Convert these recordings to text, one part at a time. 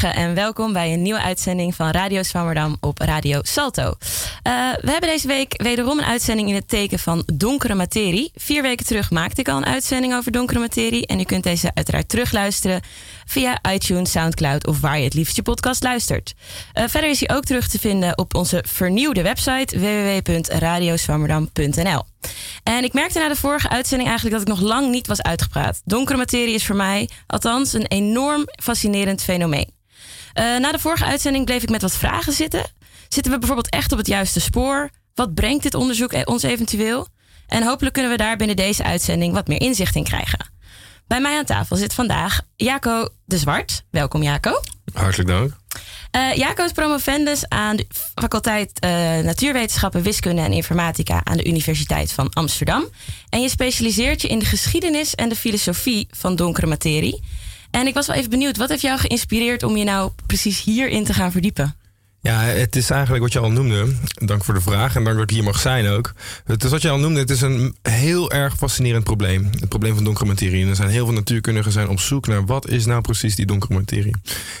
En welkom bij een nieuwe uitzending van Radio Swammerdam op Radio Salto. Uh, we hebben deze week wederom een uitzending in het teken van donkere materie. Vier weken terug maakte ik al een uitzending over donkere materie. En u kunt deze uiteraard terugluisteren via iTunes, Soundcloud of waar je het liefst je podcast luistert. Uh, verder is hij ook terug te vinden op onze vernieuwde website www.radioswammerdam.nl. En ik merkte na de vorige uitzending eigenlijk dat ik nog lang niet was uitgepraat. Donkere materie is voor mij, althans, een enorm fascinerend fenomeen. Uh, na de vorige uitzending bleef ik met wat vragen zitten. Zitten we bijvoorbeeld echt op het juiste spoor? Wat brengt dit onderzoek e- ons eventueel? En hopelijk kunnen we daar binnen deze uitzending wat meer inzicht in krijgen. Bij mij aan tafel zit vandaag Jaco de Zwart. Welkom Jaco. Hartelijk dank. Uh, Jaco is promovendus aan de faculteit uh, Natuurwetenschappen, Wiskunde en Informatica aan de Universiteit van Amsterdam. En je specialiseert je in de geschiedenis en de filosofie van donkere materie. En ik was wel even benieuwd, wat heeft jou geïnspireerd om je nou precies hierin te gaan verdiepen? Ja, het is eigenlijk wat je al noemde. Dank voor de vraag en dank dat ik hier mag zijn ook. Het is wat je al noemde, het is een heel erg fascinerend probleem. Het probleem van donkere materie. En er zijn heel veel natuurkundigen zijn op zoek naar wat is nou precies die donkere materie.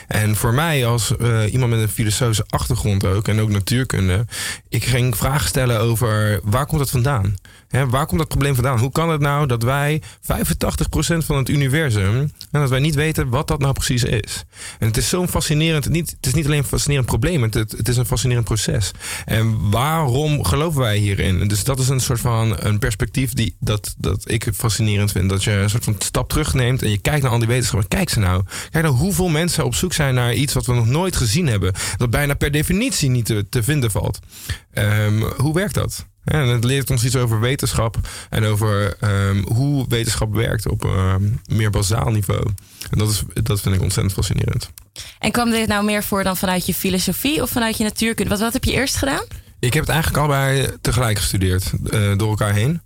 En voor mij als uh, iemand met een filosofische achtergrond ook en ook natuurkunde, ik ging vragen stellen over waar komt dat vandaan? Hè, waar komt dat probleem vandaan? Hoe kan het nou dat wij 85% van het universum en dat wij niet weten wat dat nou precies is? En het is zo'n fascinerend, het is niet alleen een fascinerend probleem, het, het, is een fascinerend proces. En waarom geloven wij hierin? Dus dat is een soort van een perspectief die, dat, dat ik fascinerend vind. Dat je een soort van stap terugneemt en je kijkt naar al die wetenschappen. Kijk ze nou. Kijk nou hoeveel mensen op zoek zijn naar iets wat we nog nooit gezien hebben. Dat bijna per definitie niet te, te vinden valt. Um, hoe werkt dat? En het leert ons iets over wetenschap en over um, hoe wetenschap werkt op een meer bazaal niveau. En dat, is, dat vind ik ontzettend fascinerend. En kwam dit nou meer voor dan vanuit je filosofie of vanuit je natuurkunde? Wat, wat heb je eerst gedaan? Ik heb het eigenlijk allebei tegelijk gestudeerd, uh, door elkaar heen.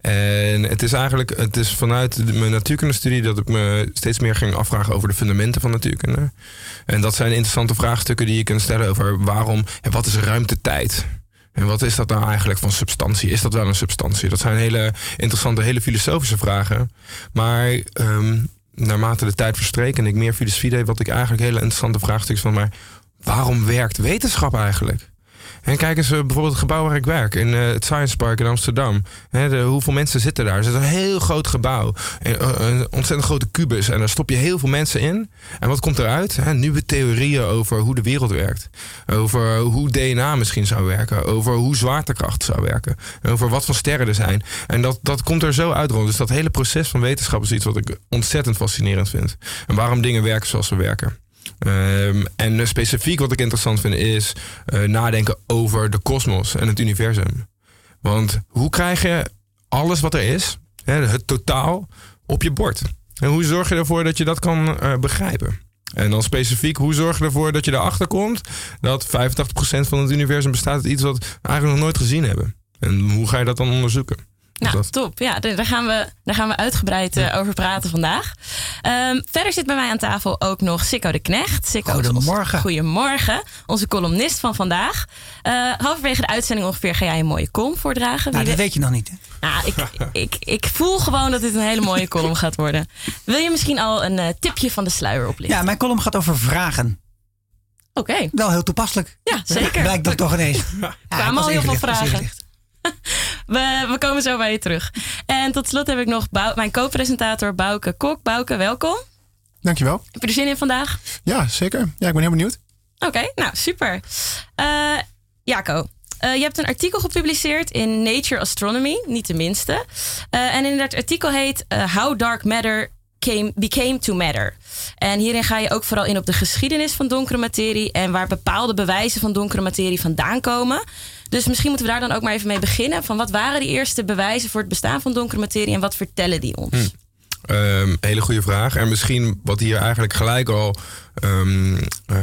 En het is eigenlijk het is vanuit mijn natuurkundestudie dat ik me steeds meer ging afvragen over de fundamenten van natuurkunde. En dat zijn interessante vraagstukken die je kunt stellen over waarom en wat is ruimte-tijd? En wat is dat nou eigenlijk van substantie? Is dat wel een substantie? Dat zijn hele interessante, hele filosofische vragen. Maar um, naarmate de tijd verstreek en ik meer filosofie deed, wat ik eigenlijk hele interessante vraagstukken van, maar waarom werkt wetenschap eigenlijk? En kijk eens bijvoorbeeld het gebouw waar ik werk, in uh, het Science Park in Amsterdam. Hoeveel mensen zitten daar? Er zit een heel groot gebouw, een, een, ontzettend grote kubus. En daar stop je heel veel mensen in. En wat komt eruit? He, nieuwe theorieën over hoe de wereld werkt. Over hoe DNA misschien zou werken. Over hoe zwaartekracht zou werken. Over wat voor sterren er zijn. En dat, dat komt er zo uit rond. Dus dat hele proces van wetenschap is iets wat ik ontzettend fascinerend vind. En waarom dingen werken zoals ze werken. Um, en specifiek wat ik interessant vind is uh, nadenken over de kosmos en het universum. Want hoe krijg je alles wat er is, hè, het totaal, op je bord? En hoe zorg je ervoor dat je dat kan uh, begrijpen? En dan specifiek, hoe zorg je ervoor dat je erachter komt dat 85% van het universum bestaat uit iets wat we eigenlijk nog nooit gezien hebben? En hoe ga je dat dan onderzoeken? Nou, top. Ja, daar gaan we, daar gaan we uitgebreid uh, over praten vandaag. Um, verder zit bij mij aan tafel ook nog Sikko de Knecht. Sikko goedemorgen. goedemorgen. Onze columnist van vandaag. Uh, halverwege de uitzending ongeveer ga jij een mooie column voordragen. Nou, dat weet je nog niet. Hè? Nou, ik, ik, ik voel gewoon dat dit een hele mooie column gaat worden. Wil je misschien al een uh, tipje van de sluier oplichten? Ja, mijn column gaat over vragen. Oké. Okay. Wel heel toepasselijk. Ja, zeker. Blijkt dat toch ineens. Ja, kwamen al heel veel vragen. We, we, komen zo bij je terug. En tot slot heb ik nog mijn co-presentator Bouke Kok. Bouke, welkom. Dankjewel. Heb je er zin in vandaag? Ja, zeker. Ja, ik ben heel benieuwd. Oké, okay, nou super. Uh, Jaco, uh, je hebt een artikel gepubliceerd in Nature Astronomy, niet de minste. Uh, en in dat artikel heet How Dark Matter came, Became to Matter. En hierin ga je ook vooral in op de geschiedenis van donkere materie en waar bepaalde bewijzen van donkere materie vandaan komen. Dus misschien moeten we daar dan ook maar even mee beginnen. Van wat waren die eerste bewijzen voor het bestaan van donkere materie en wat vertellen die ons? Hm. Hele goede vraag. En misschien wat hier eigenlijk gelijk al um, uh,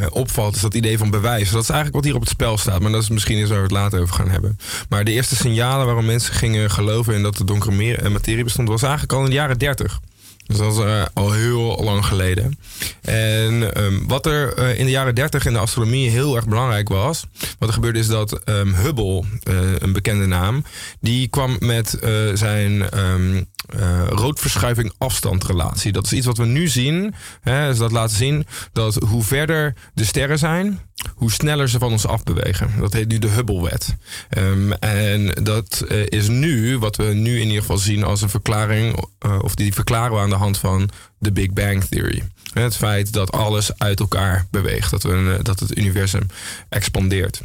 opvalt, is dat idee van bewijs. Dat is eigenlijk wat hier op het spel staat. Maar dat is misschien eens waar we het later over gaan hebben. Maar de eerste signalen waarom mensen gingen geloven in dat de donkere materie bestond, was eigenlijk al in de jaren 30. Dus dat is eh, al heel lang geleden. En ehm, wat er eh, in de jaren 30 in de astronomie heel erg belangrijk was. Wat er gebeurde is dat ehm, Hubble, eh, een bekende naam, die kwam met zijn ehm, eh, roodverschuiving afstandrelatie. Dat is iets wat we nu zien. Hè, dat laat zien dat hoe verder de sterren zijn, hoe sneller ze van ons afbewegen. Dat heet nu de Hubble-wet. Ehm, en dat eh, is nu, wat we nu in ieder geval zien als een verklaring, eh, of die verklaren we aan de hand van de Big Bang Theory. Het feit dat alles uit elkaar beweegt, dat, we, dat het universum expandeert.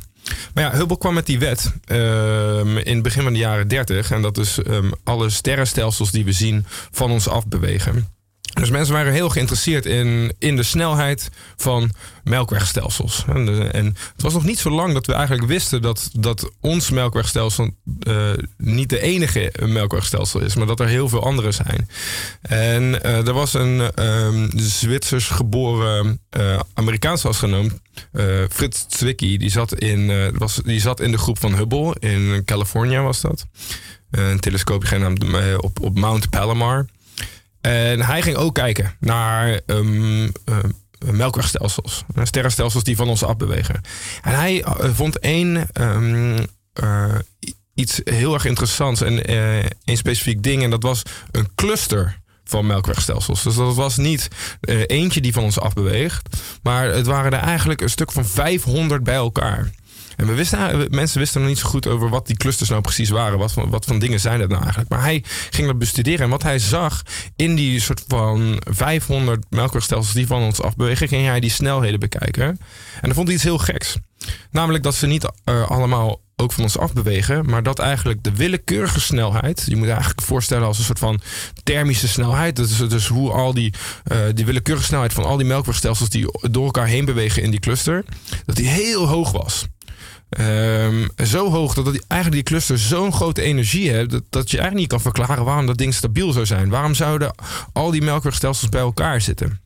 Maar ja, Hubble kwam met die wet ehm, in het begin van de jaren 30. En dat is ehm, alle sterrenstelsels die we zien van ons afbewegen. Dus mensen waren heel geïnteresseerd in, in de snelheid van melkwegstelsels. En, de- en het was nog niet zo lang dat we eigenlijk wisten dat, dat ons melkwegstelsel eh, niet de enige melkwegstelsel is, maar dat er heel veel andere zijn. En eh, er was een ehm, Zwitsers geboren eh, Amerikaanse astronoom, eh, Frits Zwicky, die zat, in, eh, was, die zat in de groep van Hubble in Californië was dat. Een telescoop genaamd eh, op, op Mount Palomar. En hij ging ook kijken naar ehm, melkwegstelsels. Sterrenstelsels die van ons afbewegen. En hij eh, vond één ehm, eh, iets heel erg interessants. En eh, één specifiek ding. En dat was een cluster van melkwegstelsels. Dus dat was niet eentje die van ons afbeweegt. Maar het waren er eigenlijk een stuk van 500 bij elkaar. En we wisten, mensen wisten nog niet zo goed over wat die clusters nou precies waren. Wat voor, wat voor dingen zijn dat nou eigenlijk? Maar hij ging dat bestuderen. En wat hij zag in die soort van 500 melkwegstelsels die van ons afbewegen, ging hij die snelheden bekijken. En dan vond hij iets heel geks. Namelijk dat ze niet eh, allemaal ook van ons afbewegen, maar dat eigenlijk de willekeurige snelheid, je moet je eigenlijk voorstellen als een soort van thermische snelheid, dat is dus hoe al die, eh, die willekeurige snelheid van al die melkwegstelsels die door elkaar heen bewegen in die cluster, dat die heel hoog was. Ehm, zo hoog dat het eigenlijk die cluster zo'n grote energie heeft dat, dat je eigenlijk niet kan verklaren waarom dat ding stabiel zou zijn. Waarom zouden al die melkwegstelsels bij elkaar zitten?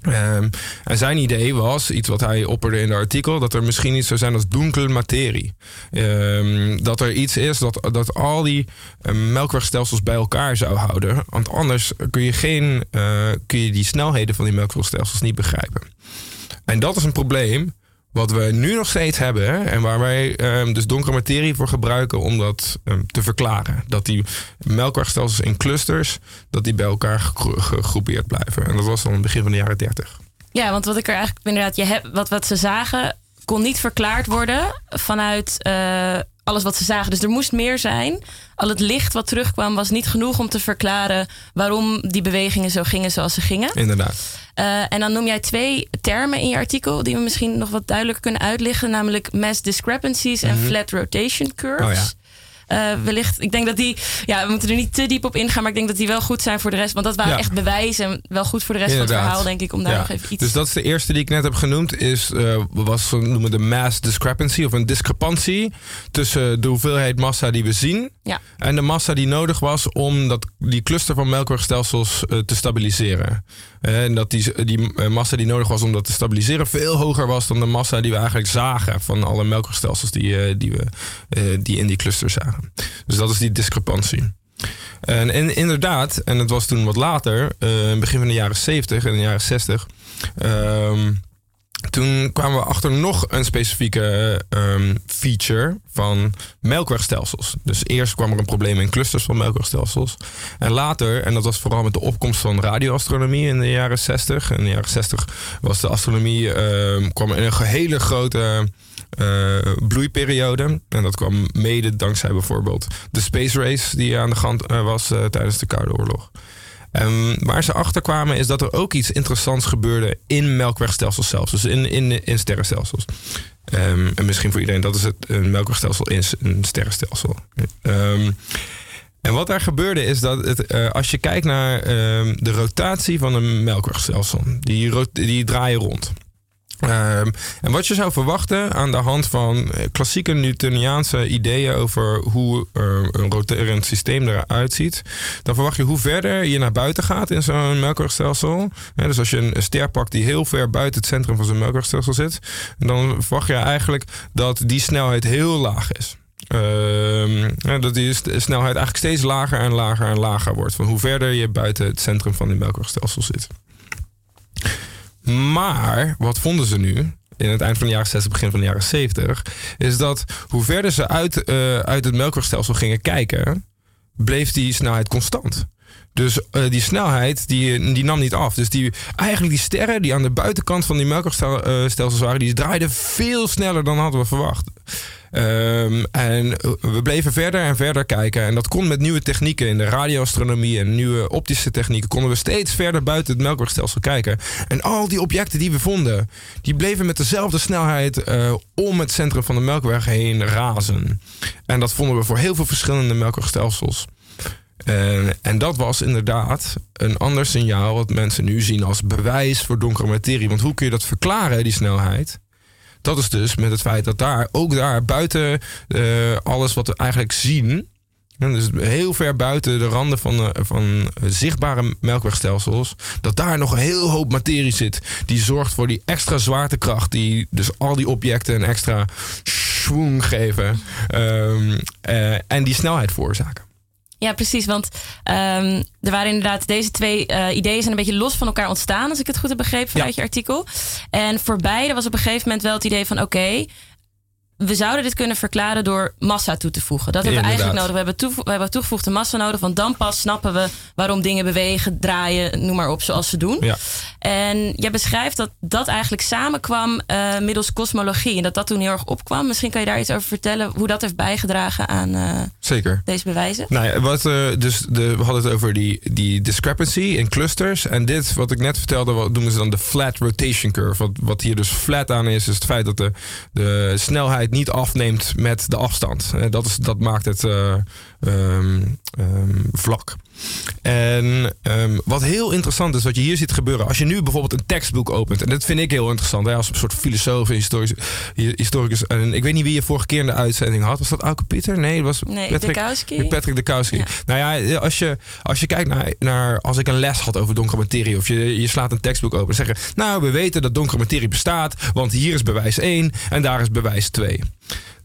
Ehm, en zijn idee was, iets wat hij opperde in het artikel, dat er misschien iets zou zijn als donkere materie. Ehm, dat er iets is dat, dat al die eh, melkwegstelsels bij elkaar zou houden. Want anders kun je, geen, eh, kun je die snelheden van die melkwegstelsels niet begrijpen. En dat is een probleem wat we nu nog steeds hebben. En waar wij ehm, dus donkere materie voor gebruiken om dat ehm, te verklaren. Dat die melkwegstelsels in clusters, dat die bij elkaar gegro- gegroepeerd blijven. En dat was dan het begin van de jaren 30. Ja, want wat ik er eigenlijk inderdaad, je hebt, wat, wat ze zagen, kon niet verklaard worden vanuit eh, alles wat ze zagen. Dus er moest meer zijn. Al het licht wat terugkwam was niet genoeg om te verklaren waarom die bewegingen zo gingen zoals ze gingen. Inderdaad. Eh, en dan noem jij twee termen in je artikel die we misschien nog wat duidelijker kunnen uitleggen, namelijk mass discrepancies en flat rotation curves. Oh ja. Eh, wellicht, ik denk dat die, ja, we moeten er niet te diep op ingaan, maar ik denk dat die wel goed zijn voor de rest. Want dat waren Ja. echt bewijzen en wel goed voor de rest van het verhaal, denk ik, om daar Ja. nog even iets Dus dat is de eerste die ik net heb genoemd. Is, eh, was, we noemen de mass discrepancy of een discrepantie tussen de hoeveelheid massa die we zien Ja. en de massa die nodig was om dat, die cluster van melkwegstelsels eh, te stabiliseren. Eh, En dat die, die eh, massa die nodig was om dat te stabiliseren veel hoger was dan de massa die we eigenlijk zagen van alle melkwegstelsels die, eh, die we die in die cluster zagen. Dus dat is die discrepantie. En, inderdaad, en het was toen wat later, het begin van de jaren 70 en de jaren 60. ehm, toen kwamen we achter nog een specifieke ehm, feature van melkwegstelsels. Dus eerst kwam er een probleem in clusters van melkwegstelsels. En later, en dat was vooral met de opkomst van radioastronomie in de jaren 60. In de jaren 60 was de astronomie ehm, kwam in een hele grote eh, bloeiperiode. En dat kwam mede dankzij bijvoorbeeld de space race die aan de gang eh, was eh, tijdens de Koude Oorlog. En waar ze achter kwamen is dat er ook iets interessants gebeurde in melkwegstelsels zelfs. Dus in, in, in sterrenstelsels. Ehm, en misschien voor iedereen, dat is het een melkwegstelsel is een sterrenstelsel. Ehm, en wat daar gebeurde is dat het, eh, als je kijkt naar ehm, de rotatie van een melkwegstelsel, die, die draaien rond. Ehm, en wat je zou verwachten aan de hand van eh, klassieke Newtoniaanse ideeën over hoe eh, een roterend systeem eruit ziet, dan verwacht je hoe verder je naar buiten gaat in zo'n melkwegstelsel. Dus als je een, ster pakt die heel ver buiten het centrum van zo'n melkwegstelsel zit, dan verwacht je eigenlijk dat die snelheid heel laag is. ja, dat die snelheid eigenlijk steeds lager en lager en lager wordt. Van hoe verder je buiten het centrum van die melkwegstelsel zit. Maar wat vonden ze nu? In het eind van de jaren 60, begin van de jaren 70, is dat hoe verder ze uit, eh, uit het melkwegstelsel gingen kijken, bleef die snelheid constant. Dus eh, die snelheid die, die nam niet af. Dus die, eigenlijk die sterren die aan de buitenkant van die melkwegstelsels waren, die draaiden veel sneller dan hadden we verwacht. Ehm, en we bleven verder en verder kijken. En dat kon met nieuwe technieken in de radioastronomie en nieuwe optische technieken. Konden we steeds verder buiten het melkwegstelsel kijken. En al die objecten die we vonden, die bleven met dezelfde snelheid eh, om het centrum van de melkweg heen razen. En dat vonden we voor heel veel verschillende melkwegstelsels. En, en dat was inderdaad een ander signaal wat mensen nu zien als bewijs voor donkere materie. Want hoe kun je dat verklaren, die snelheid? Dat is dus met het feit dat daar, ook daar buiten eh, alles wat we eigenlijk zien. en Dus heel ver buiten de randen van, eh, van zichtbare melkwegstelsels. Dat daar nog een heel hoop materie zit. Die zorgt voor die extra zwaartekracht. Die dus al die objecten een extra schwung geven. ehm, eh, en die snelheid veroorzaken. Ja, precies. Want ehm, er waren inderdaad deze twee eh, ideeën zijn een beetje los van elkaar ontstaan, als ik het goed heb begrepen vanuit je artikel. En voor beide was op een gegeven moment wel het idee van: oké, we zouden dit kunnen verklaren door massa toe te voegen. Dat hebben we eigenlijk nodig. We hebben, toevo- we hebben toegevoegde massa nodig, want dan pas snappen we waarom dingen bewegen, draaien, noem maar op, zoals ze doen. Ja. En jij beschrijft dat dat eigenlijk samenkwam eh, middels kosmologie en dat dat toen heel erg opkwam. Misschien kan je daar iets over vertellen, hoe dat heeft bijgedragen aan eh, Zeker. deze bewijzen. Nou ja, wat, eh, dus de, we hadden het over die, die discrepancy in clusters. En dit, wat ik net vertelde, wat noemen ze dan de flat rotation curve. Wat, wat hier dus flat aan is, is het feit dat de, de snelheid niet afneemt met de afstand. Eh, dat, is, dat maakt het eh, ehm, ehm, vlak. En ehm, wat heel interessant is, wat je hier ziet gebeuren. Als je nu bijvoorbeeld een tekstboek opent. En dat vind ik heel interessant. Hè, als een soort filosoof en historisch, historicus. En ik weet niet wie je vorige keer in de uitzending had. Was dat Auke Pieter? Nee, dat was Nee, Patrick, Dekowski. Patrick Dekowski. Ja. Nou ja, als je, als je kijkt naar, naar... Als ik een les had over donkere materie... of je, je slaat een tekstboek open en zeggen... Nou, we weten dat donkere materie bestaat... want hier is bewijs 1 en daar is bewijs 2.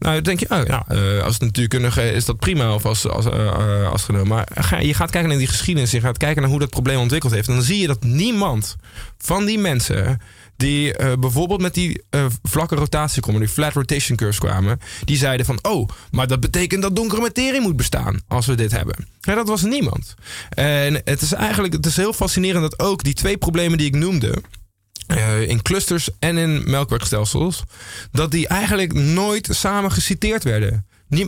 Nou, dan denk je, oh, eh, als natuurkundige is dat prima of als, als eh, eh, astronoom. Maar ga, je gaat kijken naar die geschiedenis, je gaat kijken naar hoe dat probleem ontwikkeld heeft. En dan zie je dat niemand van die mensen die bijvoorbeeld met die vlakke rotatie komen, die flat rotation curves kwamen, die zeiden van, oh, maar dat betekent dat donkere materie moet bestaan als we dit hebben. Dat was niemand. En het is eigenlijk, het is heel fascinerend dat ook die twee problemen die ik noemde, eh, in clusters en in melkwegstelsels, dat die eigenlijk nooit samen geciteerd werden.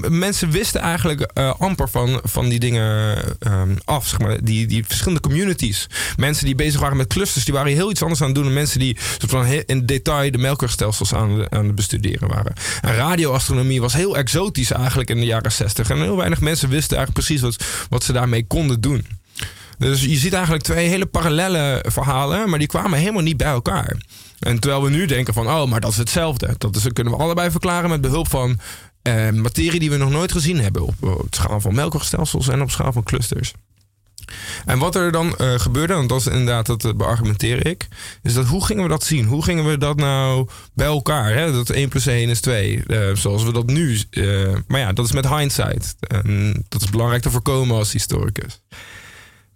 Mensen wisten eigenlijk eh, amper van, van die dingen ehm, af. Zeg maar. die, die verschillende communities. Mensen die bezig waren met clusters, die waren heel iets anders aan het doen dan mensen die van in detail de melkwegstelsels aan, aan het bestuderen waren. En radioastronomie was heel exotisch eigenlijk in de jaren 60. En heel weinig mensen wisten eigenlijk precies wat, wat ze daarmee konden doen. Dus je ziet eigenlijk twee hele parallele verhalen, maar die kwamen helemaal niet bij elkaar. En terwijl we nu denken van, oh, maar dat is hetzelfde. Dat kunnen we allebei verklaren met behulp van eh, materie die we nog nooit gezien hebben. Op, schaal van melkwegstelsels en op schaal van clusters. En wat er dan eh, gebeurde, want dat is inderdaad, dat eh, beargumenteer ik, is dat hoe gingen we dat zien? Hoe gingen we dat nou bij elkaar? Hè? Dat 1 plus 1 is 2, eh, zoals we dat nu. maar ja, dat is met hindsight. Dat is belangrijk te voorkomen als historicus.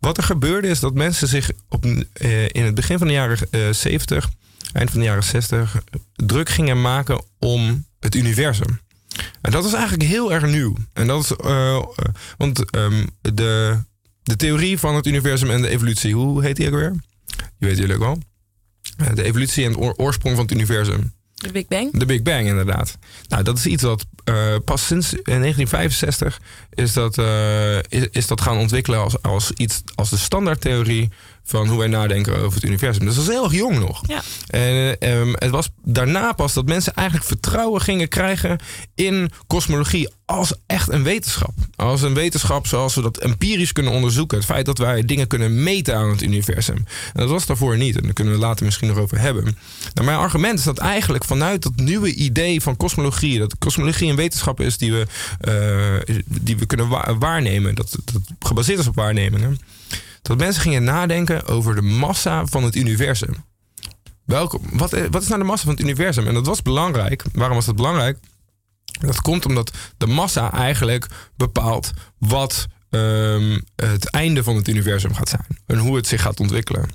Wat er gebeurde is dat mensen zich op, eh, in het begin van de jaren eh, 70, eind van de jaren 60, druk gingen maken om het universum. En dat is eigenlijk heel erg nieuw. En dat is, eh, want ehm, de, de theorie van het universum en de evolutie, hoe heet die ook weer? Je weet jullie ook wel. De evolutie en oor- oorsprong van het universum. De Big Bang. De Big Bang, inderdaad. Nou, dat is iets wat eh, pas sinds eh, 1965 is dat, eh, is, is dat gaan ontwikkelen als, als iets als de standaardtheorie van hoe wij nadenken over het universum. Dus dat is heel erg jong nog. Ja. En eh, ehm, het was daarna pas dat mensen eigenlijk vertrouwen gingen krijgen in kosmologie als echt een wetenschap. Als een wetenschap zoals we dat empirisch kunnen onderzoeken. Het feit dat wij dingen kunnen meten aan het universum. En dat was daarvoor niet. En daar kunnen we later misschien nog over hebben. Nou, mijn argument is dat eigenlijk vanuit dat nieuwe idee van kosmologie... dat kosmologie een wetenschap is die we, eh, die we kunnen wa- waarnemen. Dat, dat gebaseerd is op waarnemingen. Dat mensen gingen nadenken over de massa van het universum. Welke, wat, wat is nou de massa van het universum? En dat was belangrijk. Waarom was dat belangrijk? Dat komt omdat de massa eigenlijk bepaalt wat ehm, het einde van het universum gaat zijn. En hoe het zich gaat ontwikkelen.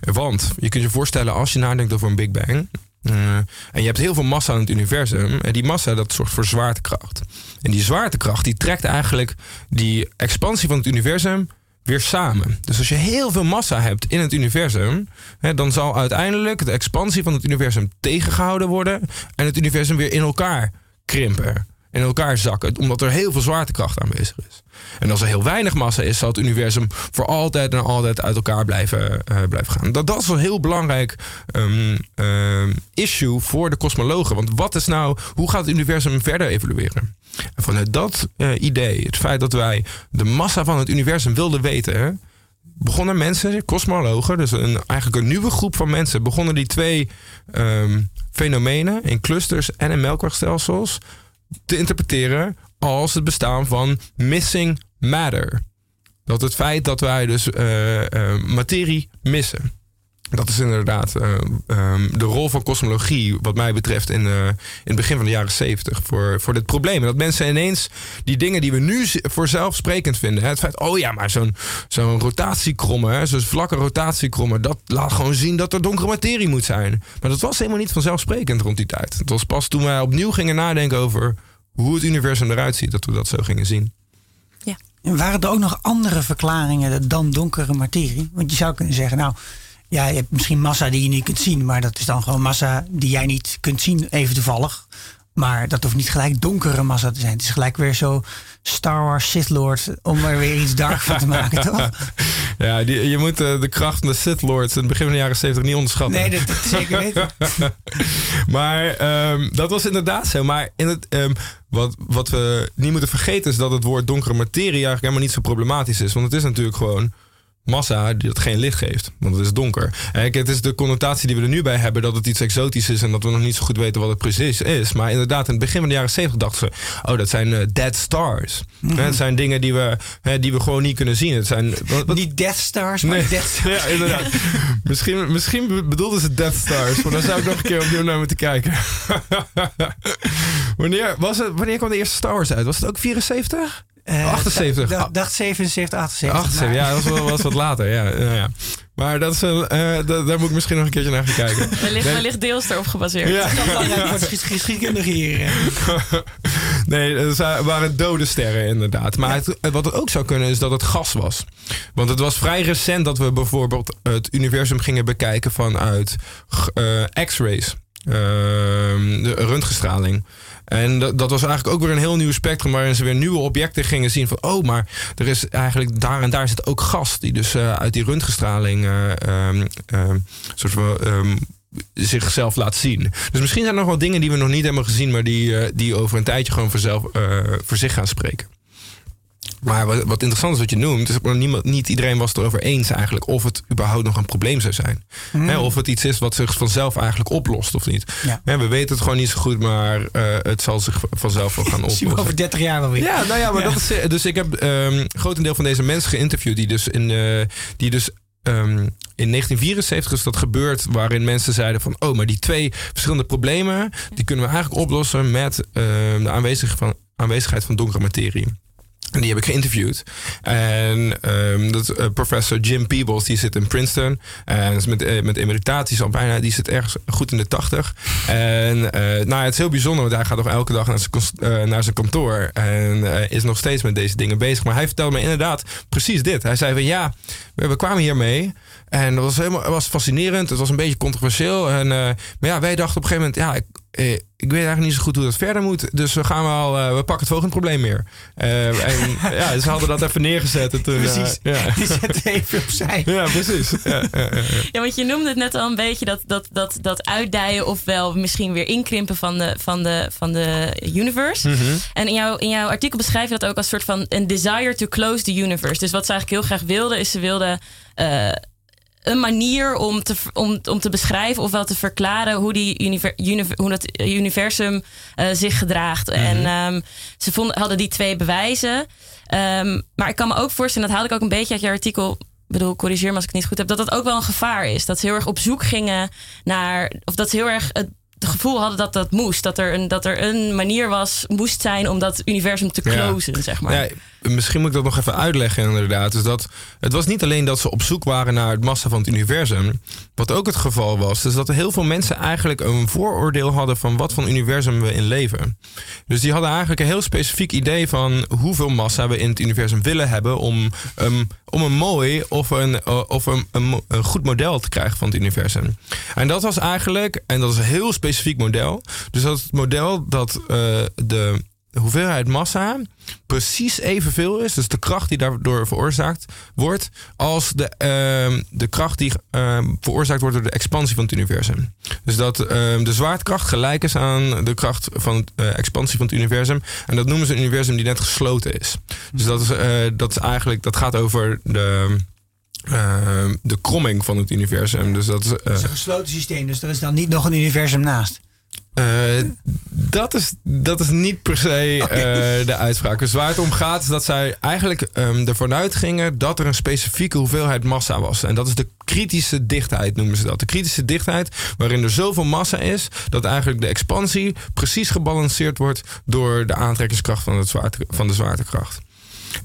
Want je kunt je voorstellen als je nadenkt over een Big Bang. eh, en je hebt heel veel massa in het universum. En die massa dat zorgt voor zwaartekracht. En die zwaartekracht die trekt eigenlijk die expansie van het universum weer samen. Dus als je heel veel massa hebt in het universum, hè, dan zal uiteindelijk de expansie van het universum tegengehouden worden en het universum weer in elkaar krimpen. In elkaar zakken, omdat er heel veel zwaartekracht aanwezig is. En als er heel weinig massa is, zal het universum voor altijd en altijd uit elkaar blijven, eh, blijven gaan. Dat, dat is een heel belangrijk ehm, ehm, issue voor de kosmologen. Want wat is nou, hoe gaat het universum verder evolueren? En vanuit dat eh, idee, het feit dat wij de massa van het universum wilden weten, begonnen mensen, kosmologen, dus een, eigenlijk een nieuwe groep van mensen, begonnen die twee ehm, fenomenen in clusters en in melkwegstelsels te interpreteren als het bestaan van missing matter. Dat het feit dat wij dus eh, eh, materie missen. Dat is inderdaad eh, ehm, de rol van kosmologie, wat mij betreft, in, in het begin van de jaren zeventig. Voor, voor dit probleem. Dat mensen ineens die dingen die we nu voor zelfsprekend vinden. Hè, het feit, oh ja, maar zo'n zo'n rotatiekromme, zo'n vlakke rotatiekromme, dat laat gewoon zien dat er donkere materie moet zijn. Maar dat was helemaal niet vanzelfsprekend rond die tijd. Het was pas toen wij opnieuw gingen nadenken over hoe het universum eruit ziet, dat we dat zo gingen zien. En waren er ook nog andere verklaringen dan donkere materie? Want je zou kunnen zeggen, nou, ja, je hebt misschien massa die je niet kunt zien, maar dat is dan gewoon massa die jij niet kunt zien, even toevallig. Maar dat hoeft niet gelijk donkere massa te zijn. Het is gelijk weer zo Star Wars Sith Lord om er weer iets dark van te maken, toch? Ja, die, je moet eh, de kracht van de Sith Lords in het begin van de jaren 70 niet onderschatten. Nee, dat, dat zeker weten. maar ehm, dat was inderdaad zo. Maar in het, ehm, wat, wat we niet moeten vergeten is dat het woord donkere materie eigenlijk helemaal niet zo problematisch is. Want het is natuurlijk gewoon massa die dat geen licht geeft. Want het is donker. En het is de connotatie die we er nu bij hebben dat het iets exotisch is en dat we nog niet zo goed weten wat het precies is. Maar inderdaad, in het begin van de jaren 70 dachten ze, oh, dat zijn eh, dead stars. Hè, Het zijn dingen die we, hè, die we gewoon niet kunnen zien. Het zijn, wat, wat- Niet Death Stars, maar Nee. Death Stars. ja, inderdaad. misschien, misschien be- bedoelden ze Death Stars. Maar daar zou ik nog een keer opnieuw naar moeten kijken. wanneer, was het, wanneer kwam de eerste Star Wars uit? Was het ook 74? Eh, 78. dacht- dacht 77, 78. 78, ja, dat was, wel, was wat later. Ja, ja, ja. Maar dat is een, eh, da- daar moet ik misschien nog een keertje naar gaan kijken. Wellicht, Nee. wellicht deels erop gebaseerd. Ja. Ges- geschiedkundige hier. Nee, het waren dode sterren inderdaad. Maar het, wat het ook zou kunnen is dat het gas was. Want het was vrij recent dat we bijvoorbeeld het universum gingen bekijken vanuit eh, x-rays. Ehm, de röntgenstraling. En dat, dat was eigenlijk ook weer een heel nieuw spectrum waarin ze weer nieuwe objecten gingen zien van oh, maar er is eigenlijk daar en daar zit ook gas die dus eh, uit die röntgenstraling ehm, soort van zichzelf laat zien. Dus misschien zijn er nog wel dingen die we nog niet hebben gezien, maar die, eh, die over een tijdje gewoon eh, voor zich gaan spreken. Maar wat, wat interessant is wat je noemt, is dat niemand, niet iedereen was het erover eens eigenlijk of het überhaupt nog een probleem zou zijn. Hè, of het iets is wat zich vanzelf eigenlijk oplost of niet. Ja. We weten het gewoon niet zo goed, maar eh, het zal zich vanzelf wel gaan oplossen. over 30 jaar wel weer. Ja, nou ja, maar Ja. dat is. eh, Dus ik heb ehm grotendeel van deze mensen geïnterviewd die dus in eh, die dus. ehm, in 1974 is dat gebeurd, waarin mensen zeiden van, oh, maar die twee verschillende problemen, die kunnen we eigenlijk oplossen met ehm, de aanwezig van, aanwezigheid van donkere materie. En die heb ik geïnterviewd. En ehm, dat eh, professor Jim Peebles, die zit in Princeton. En is met, eh, met emeritaties al bijna, die zit ergens goed in de tachtig. En eh, nou, het is heel bijzonder, want hij gaat nog elke dag naar zijn, naar zijn kantoor. En is nog steeds met deze dingen bezig. Maar hij vertelde me inderdaad precies dit. Hij zei van ja, we, we kwamen hiermee. En dat was helemaal was fascinerend. Het was een beetje controversieel. En, maar ja, wij dachten op een gegeven moment, ja, ik, eh, ik weet eigenlijk niet zo goed hoe dat verder moet. Dus we gaan wel, eh, we pakken het volgende probleem meer. Eh, en ja, ze hadden dat even neergezet. En toen, Precies. ja. Die zetten even opzij. ja, precies. Ja, want je noemde het net al een beetje dat, dat, dat, dat uitdijen ofwel misschien weer inkrimpen van de, van de, van de universe. En in, jouw in jouw artikel beschrijf je dat ook als soort van een desire to close the universe. Dus wat ze eigenlijk heel graag wilden, is ze wilden eh, een manier om te, om, om te beschrijven ofwel te verklaren hoe, die univer, univer- hoe dat universum eh, zich gedraagt. En ehm, ze vonden, hadden die twee bewijzen. Ehm, maar ik kan me ook voorstellen, dat haalde ik ook een beetje uit je artikel. Ik bedoel, corrigeer me als ik het niet goed heb. Dat dat ook wel een gevaar is. Dat ze heel erg op zoek gingen naar. Of dat ze heel erg het het gevoel hadden dat dat moest. Dat er een, dat er een manier was, moest zijn om dat universum te Ja. closen, zeg maar. Ja, misschien moet ik dat nog even uitleggen inderdaad. Dus dat, het was niet alleen dat ze op zoek waren naar het massa van het universum. Wat ook het geval was, is dat heel veel mensen eigenlijk een vooroordeel hadden van wat voor universum we in leven. Dus die hadden eigenlijk een heel specifiek idee van hoeveel massa we in het universum willen hebben om, um, om een mooi of, een, uh, of een, een, goed model te krijgen van het universum. En dat was eigenlijk, en dat is een heel specifiek model. Dus dat is het model dat uh, de hoeveelheid massa precies evenveel is, dus de kracht die daardoor veroorzaakt wordt, als de, uh, de kracht die uh, veroorzaakt wordt door de expansie van het universum. Dus dat uh, de zwaartekracht gelijk is aan de kracht van de uh, expansie van het universum. En dat noemen ze een universum die net gesloten is. Dus dat is, uh, dat is eigenlijk, dat gaat over de. De kromming van het universum. Dus dat Het is een gesloten systeem, dus er is dan niet nog een universum naast. Uh, dat, is, dat is niet per se okay. uh, de uitspraak. Dus waar het om gaat is dat zij eigenlijk um, ervan uitgingen dat er een specifieke hoeveelheid massa was. En dat is de kritische dichtheid, noemen ze dat. De kritische dichtheid waarin er zoveel massa is dat eigenlijk de expansie precies gebalanceerd wordt door de aantrekkingskracht van, het zwaarte, van de zwaartekracht.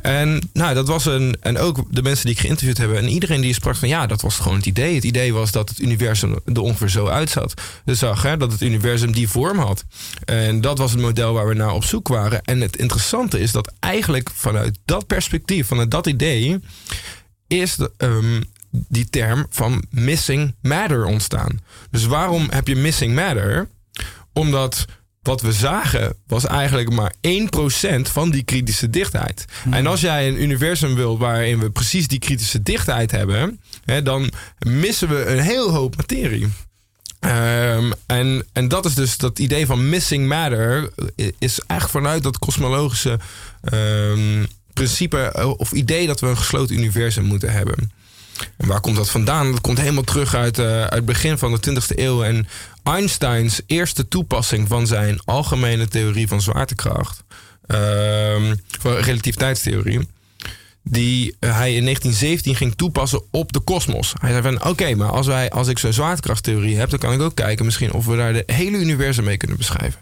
En nou, dat was een. En ook de mensen die ik geïnterviewd heb. En iedereen die sprak van ja, dat was gewoon het idee. Het idee was dat het universum er ongeveer zo uitzag. Dus zag hè, dat het universum die vorm had. En dat was het model waar we naar op zoek waren. En het interessante is dat eigenlijk vanuit dat perspectief, vanuit dat idee, is de, um, die term van missing matter ontstaan. Dus waarom heb je missing matter? Omdat wat we zagen was eigenlijk maar 1% van die kritische dichtheid. Hmm. En als jij een universum wilt waarin we precies die kritische dichtheid hebben, hè, dan missen we een heel hoop materie. Um, en, en dat is dus dat idee van missing matter, is echt vanuit dat kosmologische um, principe of idee dat we een gesloten universum moeten hebben. En waar komt dat vandaan? Dat komt helemaal terug uit, uh, uit het begin van de 20e eeuw. En Einsteins eerste toepassing van zijn algemene theorie van zwaartekracht, van relativiteitstheorie, die hij in 1917 ging toepassen op de kosmos. Hij zei van oké, maar als, wij, als ik zo'n zwaartekrachttheorie heb, dan kan ik ook kijken misschien of we daar de hele universum mee kunnen beschrijven.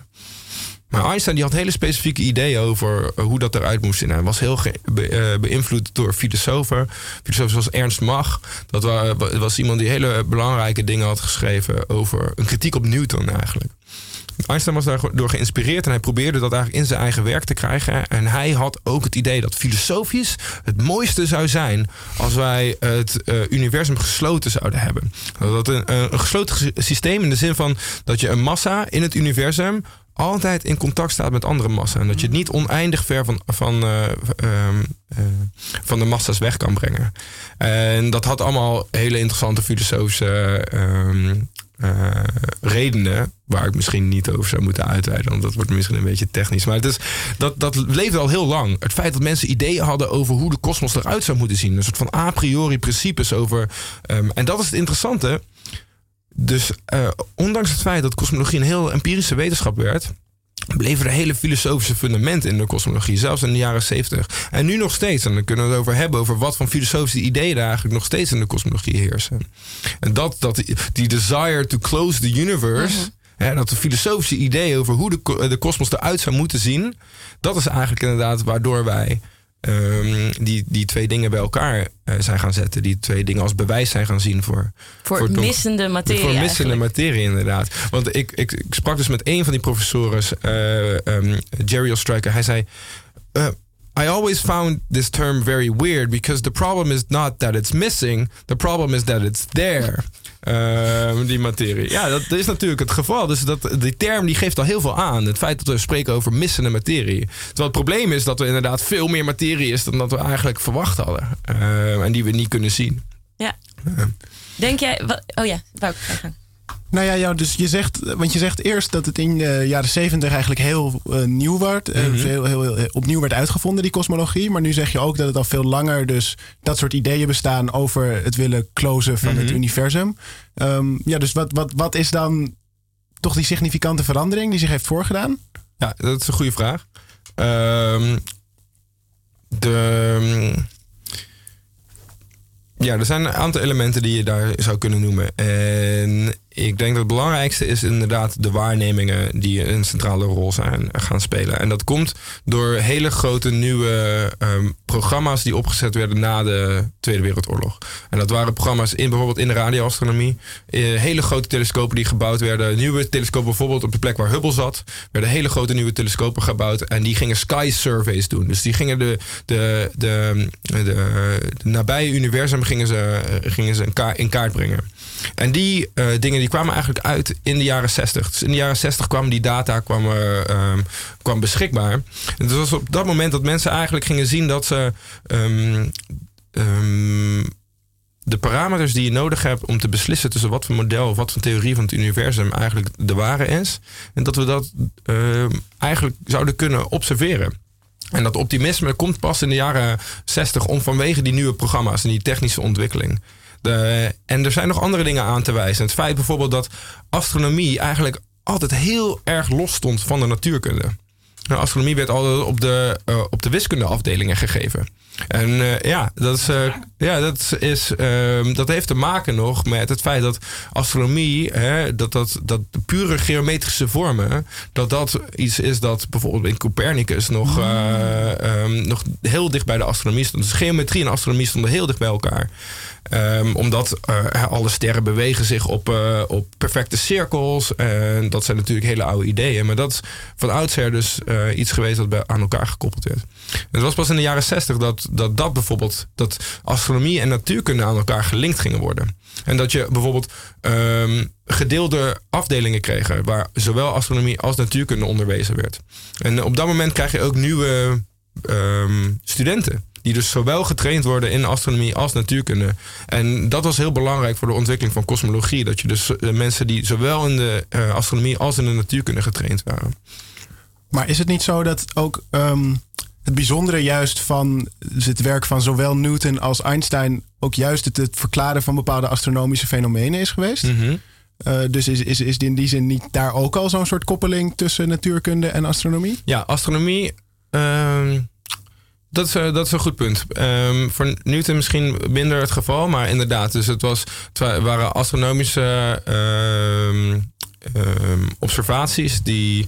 Maar Einstein die had hele specifieke ideeën over hoe dat eruit moest zien. Hij was heel be beïnvloed door filosofen. Filosofen zoals Ernst Mach. Dat was iemand die hele belangrijke dingen had geschreven over een kritiek op Newton eigenlijk. Einstein was daardoor geïnspireerd en hij probeerde dat eigenlijk in zijn eigen werk te krijgen. En hij had ook het idee dat filosofisch het mooiste zou zijn als wij het uh, universum gesloten zouden hebben. Dat een gesloten systeem in de zin van dat je een massa in het universum altijd in contact staat met andere massa. En dat je het niet oneindig ver van, van, uh, uh, uh, van de massa's weg kan brengen. En dat had allemaal hele interessante filosofische redenen. Waar ik misschien niet over zou moeten uitweiden. Want dat wordt misschien een beetje technisch. Maar het is, dat, dat leefde al heel lang. Het feit dat mensen ideeën hadden over hoe de kosmos eruit zou moeten zien. Een soort van a priori principes over. Um, en dat is het interessante. Dus uh, ondanks het feit dat kosmologie een heel empirische wetenschap werd, bleven er hele filosofische fundamenten in de kosmologie, zelfs in de jaren 70. En nu nog steeds, en dan kunnen we het over hebben, over wat van filosofische ideeën er eigenlijk nog steeds in de kosmologie heersen. En dat, dat die desire to close the universe. Mm -hmm. Hè, dat de filosofische idee over hoe de, de kosmos eruit zou moeten zien, dat is eigenlijk inderdaad waardoor wij Um, die, die twee dingen bij elkaar uh, zijn gaan zetten. Die twee dingen als bewijs zijn gaan zien voor... Voor, voor missende materie Voor missende materie, inderdaad. Want ik, ik, ik, sprak dus met een van die professoren, uh, um, Jerry Ostriker. Hij zei... I always found this term very weird because the problem is not that it's missing, the problem is that it's there. Uh, die materie. Ja, dat is natuurlijk het geval. Dus dat, die term die geeft al heel veel aan. Het feit dat we spreken over missende materie. Terwijl het probleem is dat er inderdaad veel meer materie is dan dat we eigenlijk verwacht hadden. Uh, en die we niet kunnen zien. Ja. Uh. Denk jij. Wat, oh ja, wou ik gaan. Nou ja, ja, dus je zegt, want je zegt eerst dat het in de jaren zeventig eigenlijk heel uh, nieuw werd. Mm -hmm. heel, heel, heel, opnieuw werd uitgevonden, die kosmologie. Maar nu zeg je ook dat het al veel langer dus dat soort ideeën bestaan over het willen closen van mm -hmm. het universum. Um, ja, dus wat, wat, wat is dan toch die significante verandering die zich heeft voorgedaan? Ja, dat is een goede vraag. Um, de. Ja, er zijn een aantal elementen die je daar zou kunnen noemen. En ik denk dat het belangrijkste is inderdaad de waarnemingen die een centrale rol zijn, gaan spelen. En dat komt door hele grote nieuwe ehm, programma's die opgezet werden na de Tweede Wereldoorlog. En dat waren programma's in bijvoorbeeld in de radioastronomie. Eh, hele grote telescopen die gebouwd werden. Nieuwe telescopen bijvoorbeeld op de plek waar Hubble zat. werden hele grote nieuwe telescopen gebouwd. En die gingen sky surveys doen. Dus die gingen de, de, de, de, nabije universum gingen ze, gingen ze in kaart brengen. En die uh, dingen die kwamen eigenlijk uit in de jaren 60. Dus in de jaren 60 kwam die data kwam, uh, kwam beschikbaar. En het was op dat moment dat mensen eigenlijk gingen zien dat ze um, um, de parameters die je nodig hebt om te beslissen tussen wat voor model of wat voor theorie van het universum eigenlijk de ware is. En dat we dat eigenlijk zouden kunnen observeren. En dat optimisme komt pas in de jaren 60 om vanwege die nieuwe programma's en die technische ontwikkeling. De, en er zijn nog andere dingen aan te wijzen. Het feit bijvoorbeeld dat astronomie eigenlijk altijd heel erg los stond van de natuurkunde. Nou, astronomie werd altijd op de, uh, op de wiskundeafdelingen gegeven. En uh, ja, dat, is, uh, ja dat, is, uh, dat heeft te maken nog met het feit dat astronomie, hè, dat, dat, dat de pure geometrische vormen, dat dat iets is dat bijvoorbeeld in Copernicus nog, um, nog heel dicht bij de astronomie stond. Dus geometrie en astronomie stonden heel dicht bij elkaar. Um, omdat uh, alle sterren bewegen zich op, uh, op perfecte cirkels. En dat zijn natuurlijk hele oude ideeën. Maar dat is van oudsher dus uh, iets geweest dat bij, aan elkaar gekoppeld werd. En het was pas in de jaren zestig dat, dat dat bijvoorbeeld... dat astronomie en natuurkunde aan elkaar gelinkt gingen worden. En dat je bijvoorbeeld um, gedeelde afdelingen kreeg... waar zowel astronomie als natuurkunde onderwezen werd. En op dat moment krijg je ook nieuwe um, studenten die dus zowel getraind worden in astronomie als natuurkunde. En dat was heel belangrijk voor de ontwikkeling van kosmologie. Dat je dus mensen die zowel in de uh, astronomie als in de natuurkunde getraind waren. Maar is het niet zo dat ook um, het bijzondere juist van het werk van zowel Newton als Einstein ook juist het, het verklaren van bepaalde astronomische fenomenen is geweest? Mhm. Mm -hmm. uh, dus is, is, is in die zin niet daar ook al zo'n soort koppeling tussen natuurkunde en astronomie? Ja, astronomie. Uh, dat is, dat is een goed punt. Um, voor Newton misschien minder het geval, maar inderdaad. Dus het, was, waren astronomische uh, um, observaties die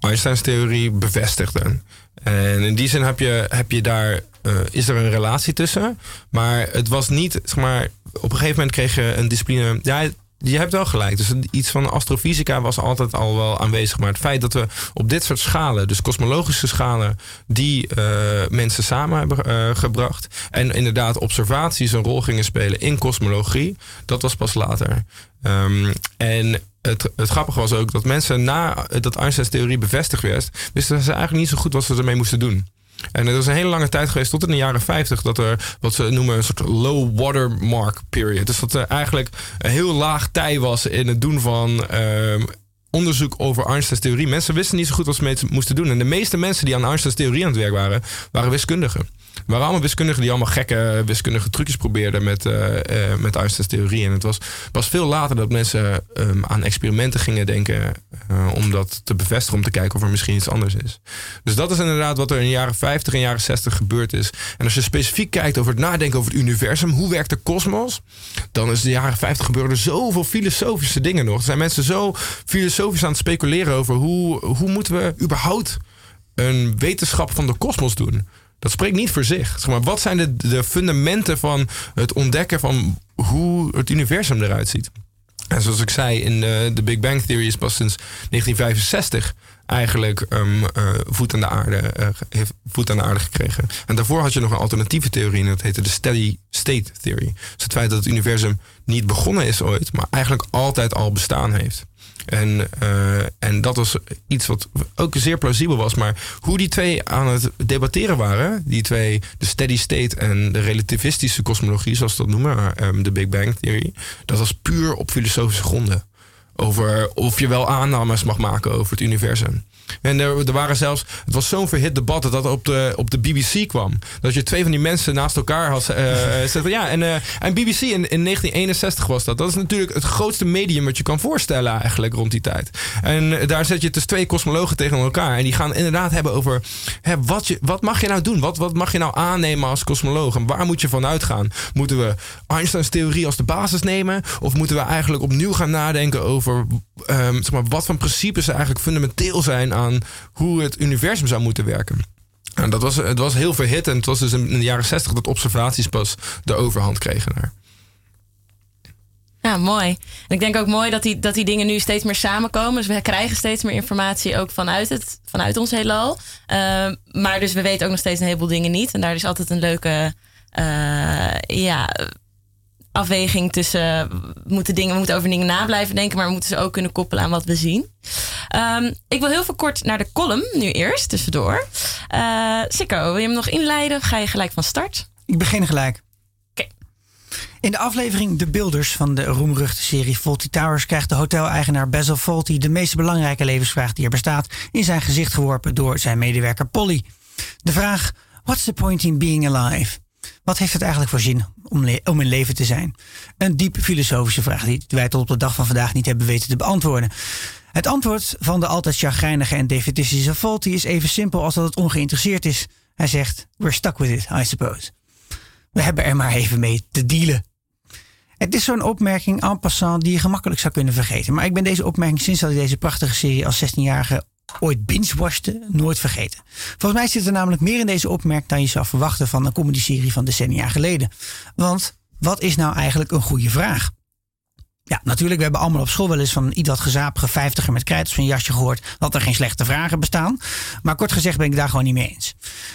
Einsteins theorie bevestigden. En in die zin heb je, heb je daar, uh, is er een relatie tussen. Maar het was niet, zeg maar, op een gegeven moment kreeg je een discipline. Ja, je hebt wel gelijk. Dus iets van astrofysica was altijd al wel aanwezig. Maar het feit dat we op dit soort schalen, dus kosmologische schalen, die uh, mensen samen hebben uh, gebracht. En inderdaad observaties een rol gingen spelen in kosmologie, dat was pas later. Um, en het, het grappige was ook dat mensen na dat Einsteins theorie bevestigd werd, wisten ze eigenlijk niet zo goed wat ze ermee moesten doen. En er is een hele lange tijd geweest, tot in de jaren 50, dat er wat ze noemen een soort low watermark period. Dus dat er eigenlijk een heel laag tij was in het doen van um, onderzoek over Einsteins theorie. Mensen wisten niet zo goed wat ze mee moesten doen. En de meeste mensen die aan Einsteins theorie aan het werk waren, waren wiskundigen. Waren allemaal wiskundigen die allemaal gekke wiskundige trucjes probeerden met, uh, met Einsteins theorie. En het was pas veel later dat mensen um, aan experimenten gingen denken uh, om dat te bevestigen, om te kijken of er misschien iets anders is. Dus dat is inderdaad wat er in de jaren 50 en jaren 60 gebeurd is. En als je specifiek kijkt over het nadenken over het universum, hoe werkt de kosmos, dan is de jaren 50 gebeurden er zoveel filosofische dingen nog. Er zijn mensen zo filosofisch aan het speculeren over hoe, hoe moeten we überhaupt een wetenschap van de kosmos doen. Dat spreekt niet voor zich. Maar, wat zijn de, de fundamenten van het ontdekken van hoe het universum eruit ziet? En zoals ik zei, in de, de Big Bang Theory is pas sinds 1965 eigenlijk um, uh, voet, aan de aarde, uh, heeft voet aan de aarde gekregen. En daarvoor had je nog een alternatieve theorie en dat heette de Steady State Theory. Dus het feit dat het universum niet begonnen is ooit, maar eigenlijk altijd al bestaan heeft. En, uh, en dat was iets wat ook zeer plausibel was. Maar hoe die twee aan het debatteren waren, die twee, de steady state en de relativistische kosmologie, zoals ze dat noemen, um, de Big Bang Theory, dat was puur op filosofische gronden. Over of je wel aannames mag maken over het universum. En er, er waren zelfs, het was zo'n verhit debat dat dat op de, op de BBC kwam. Dat je twee van die mensen naast elkaar had. Uh, ja, en, uh, en BBC in, in 1961 was dat. Dat is natuurlijk het grootste medium wat je kan voorstellen eigenlijk rond die tijd. En daar zet je dus twee kosmologen tegen elkaar. En die gaan inderdaad hebben over hè, wat, je, wat mag je nou doen? Wat, wat mag je nou aannemen als kosmoloog? En waar moet je van uitgaan? Moeten we Einsteins theorie als de basis nemen? Of moeten we eigenlijk opnieuw gaan nadenken over um, zeg maar, wat van principes eigenlijk fundamenteel zijn aan hoe het universum zou moeten werken? En dat was, het was heel verhit en het was dus in de jaren 60 dat observaties pas de overhand kregen daar. Ja, mooi. En ik denk ook mooi dat die, dat die dingen nu steeds meer samenkomen. Dus we krijgen steeds meer informatie ook vanuit, het, vanuit ons heelal. Uh, maar dus we weten ook nog steeds een heleboel dingen niet. En daar is altijd een leuke uh, ja, afweging tussen... We moeten, dingen, we moeten over dingen na blijven denken... maar we moeten ze ook kunnen koppelen aan wat we zien. Um, ik wil heel veel kort naar de column nu eerst, tussendoor. Uh, Sikko, wil je hem nog inleiden of ga je gelijk van start? Ik begin gelijk. In de aflevering De Builders van de roemruchte serie Faulty Towers krijgt de hoteleigenaar Basil Faulty de meest belangrijke levensvraag die er bestaat in zijn gezicht geworpen door zijn medewerker Polly. De vraag: What's the point in being alive? Wat heeft het eigenlijk voor zin om, om in leven te zijn? Een diep filosofische vraag die wij tot op de dag van vandaag niet hebben weten te beantwoorden. Het antwoord van de altijd chagrijnige en defetistische Faulty is even simpel als dat het ongeïnteresseerd is. Hij zegt: We're stuck with it, I suppose. We hebben er maar even mee te dealen. Het is zo'n opmerking en passant die je gemakkelijk zou kunnen vergeten. Maar ik ben deze opmerking sinds dat ik deze prachtige serie als 16-jarige ooit binge-watchte, nooit vergeten. Volgens mij zit er namelijk meer in deze opmerking dan je zou verwachten van een comedy-serie van decennia geleden. Want wat is nou eigenlijk een goede vraag? Ja, natuurlijk, we hebben allemaal op school wel eens van iets wat gezapige vijftiger met krijt of een jasje gehoord dat er geen slechte vragen bestaan. Maar kort gezegd ben ik daar gewoon niet mee eens.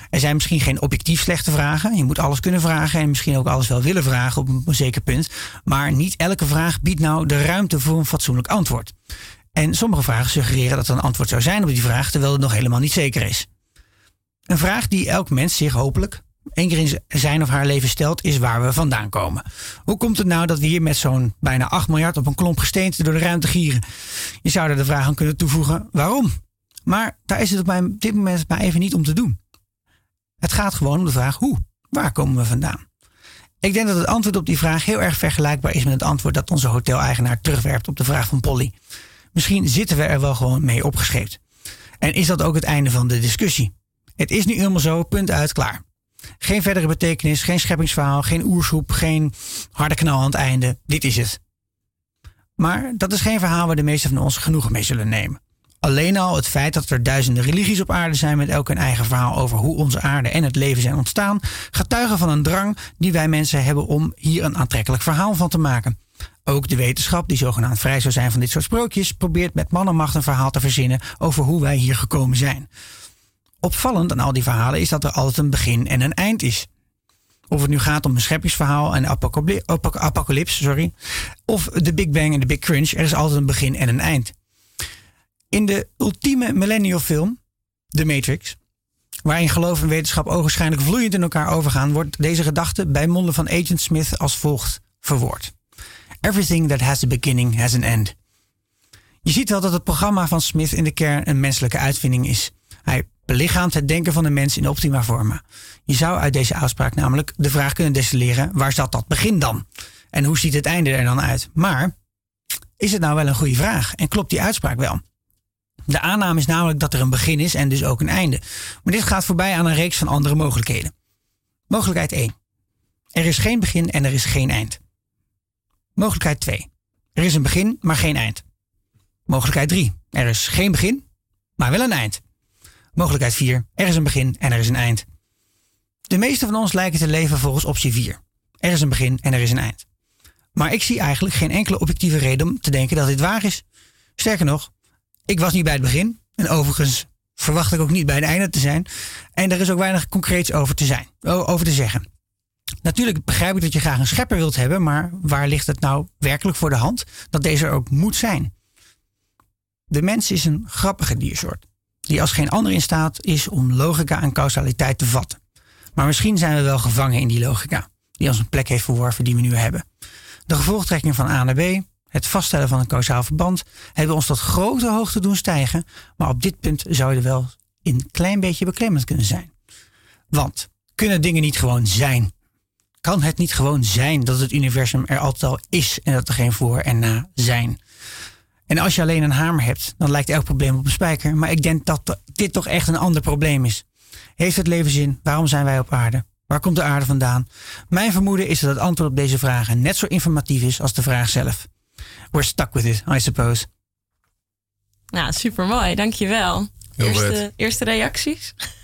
Er zijn misschien geen objectief slechte vragen. Je moet alles kunnen vragen en misschien ook alles wel willen vragen op een zeker punt. Maar niet elke vraag biedt nou de ruimte voor een fatsoenlijk antwoord. En sommige vragen suggereren dat er een antwoord zou zijn op die vraag, terwijl het nog helemaal niet zeker is. Een vraag die elk mens zich hopelijk één keer in zijn of haar leven stelt, is waar we vandaan komen. Hoe komt het nou dat we hier met zo'n bijna 8 miljard op een klomp gesteente door de ruimte gieren? Je zou er de vraag aan kunnen toevoegen: waarom? Maar daar is het op dit moment maar even niet om te doen. Het gaat gewoon om de vraag hoe. Waar komen we vandaan? Ik denk dat het antwoord op die vraag heel erg vergelijkbaar is met het antwoord dat onze hoteleigenaar terugwerpt op de vraag van Polly. Misschien zitten we er wel gewoon mee opgescheept. En is dat ook het einde van de discussie? Het is nu helemaal zo, punt uit, klaar. Geen verdere betekenis, geen scheppingsverhaal, geen oersoep, geen harde knal aan het einde. Dit is het. Maar dat is geen verhaal waar de meesten van ons genoegen mee zullen nemen. Alleen al het feit dat er duizenden religies op aarde zijn met elk een eigen verhaal over hoe onze aarde en het leven zijn ontstaan, getuigen van een drang die wij mensen hebben om hier een aantrekkelijk verhaal van te maken. Ook de wetenschap, die zogenaamd vrij zou zijn van dit soort sprookjes, probeert met mannenmacht een verhaal te verzinnen over hoe wij hier gekomen zijn opvallend aan al die verhalen is dat er altijd een begin en een eind is. Of het nu gaat om een scheppingsverhaal en apocalypse, sorry, of de Big Bang en de Big Crunch, er is altijd een begin en een eind. In de ultieme millennial film, The Matrix, waarin geloof en wetenschap ogenschijnlijk vloeiend in elkaar overgaan, wordt deze gedachte bij monden van Agent Smith als volgt verwoord. Everything that has a beginning has an end. Je ziet wel dat het programma van Smith in de kern een menselijke uitvinding is. Hij belichaamt het denken van de mens in optima forma. Je zou uit deze uitspraak namelijk de vraag kunnen destilleren: waar zat dat begin dan? En hoe ziet het einde er dan uit? Maar is het nou wel een goede vraag? En klopt die uitspraak wel? De aanname is namelijk dat er een begin is en dus ook een einde. Maar dit gaat voorbij aan een reeks van andere mogelijkheden. Mogelijkheid 1. Er is geen begin en er is geen eind. Mogelijkheid 2. Er is een begin, maar geen eind. Mogelijkheid 3. Er is geen begin, maar wel een eind. Mogelijkheid 4. Er is een begin en er is een eind. De meeste van ons lijken te leven volgens optie 4. Er is een begin en er is een eind. Maar ik zie eigenlijk geen enkele objectieve reden om te denken dat dit waar is. Sterker nog, ik was niet bij het begin. En overigens verwacht ik ook niet bij het einde te zijn. En er is ook weinig concreets over te, zijn, over te zeggen. Natuurlijk begrijp ik dat je graag een schepper wilt hebben, maar waar ligt het nou werkelijk voor de hand dat deze er ook moet zijn? De mens is een grappige diersoort die als geen ander in staat is om logica en causaliteit te vatten. Maar misschien zijn we wel gevangen in die logica, die ons een plek heeft verworven die we nu hebben. De gevolgtrekking van A naar B, het vaststellen van een kausaal verband, hebben ons tot grote hoogte doen stijgen. Maar op dit punt zou je er wel een klein beetje beklemmend kunnen zijn. Want kunnen dingen niet gewoon zijn? Kan het niet gewoon zijn dat het universum er altijd al is en dat er geen voor en na zijn? En als je alleen een hamer hebt, dan lijkt elk probleem op een spijker. Maar ik denk dat dit toch echt een ander probleem is. Heeft het leven zin? Waarom zijn wij op aarde? Waar komt de aarde vandaan? Mijn vermoeden is dat het antwoord op deze vragen net zo informatief is als de vraag zelf. We're stuck with it, I suppose. Nou, super mooi, dankjewel. Eerste, eerste reacties?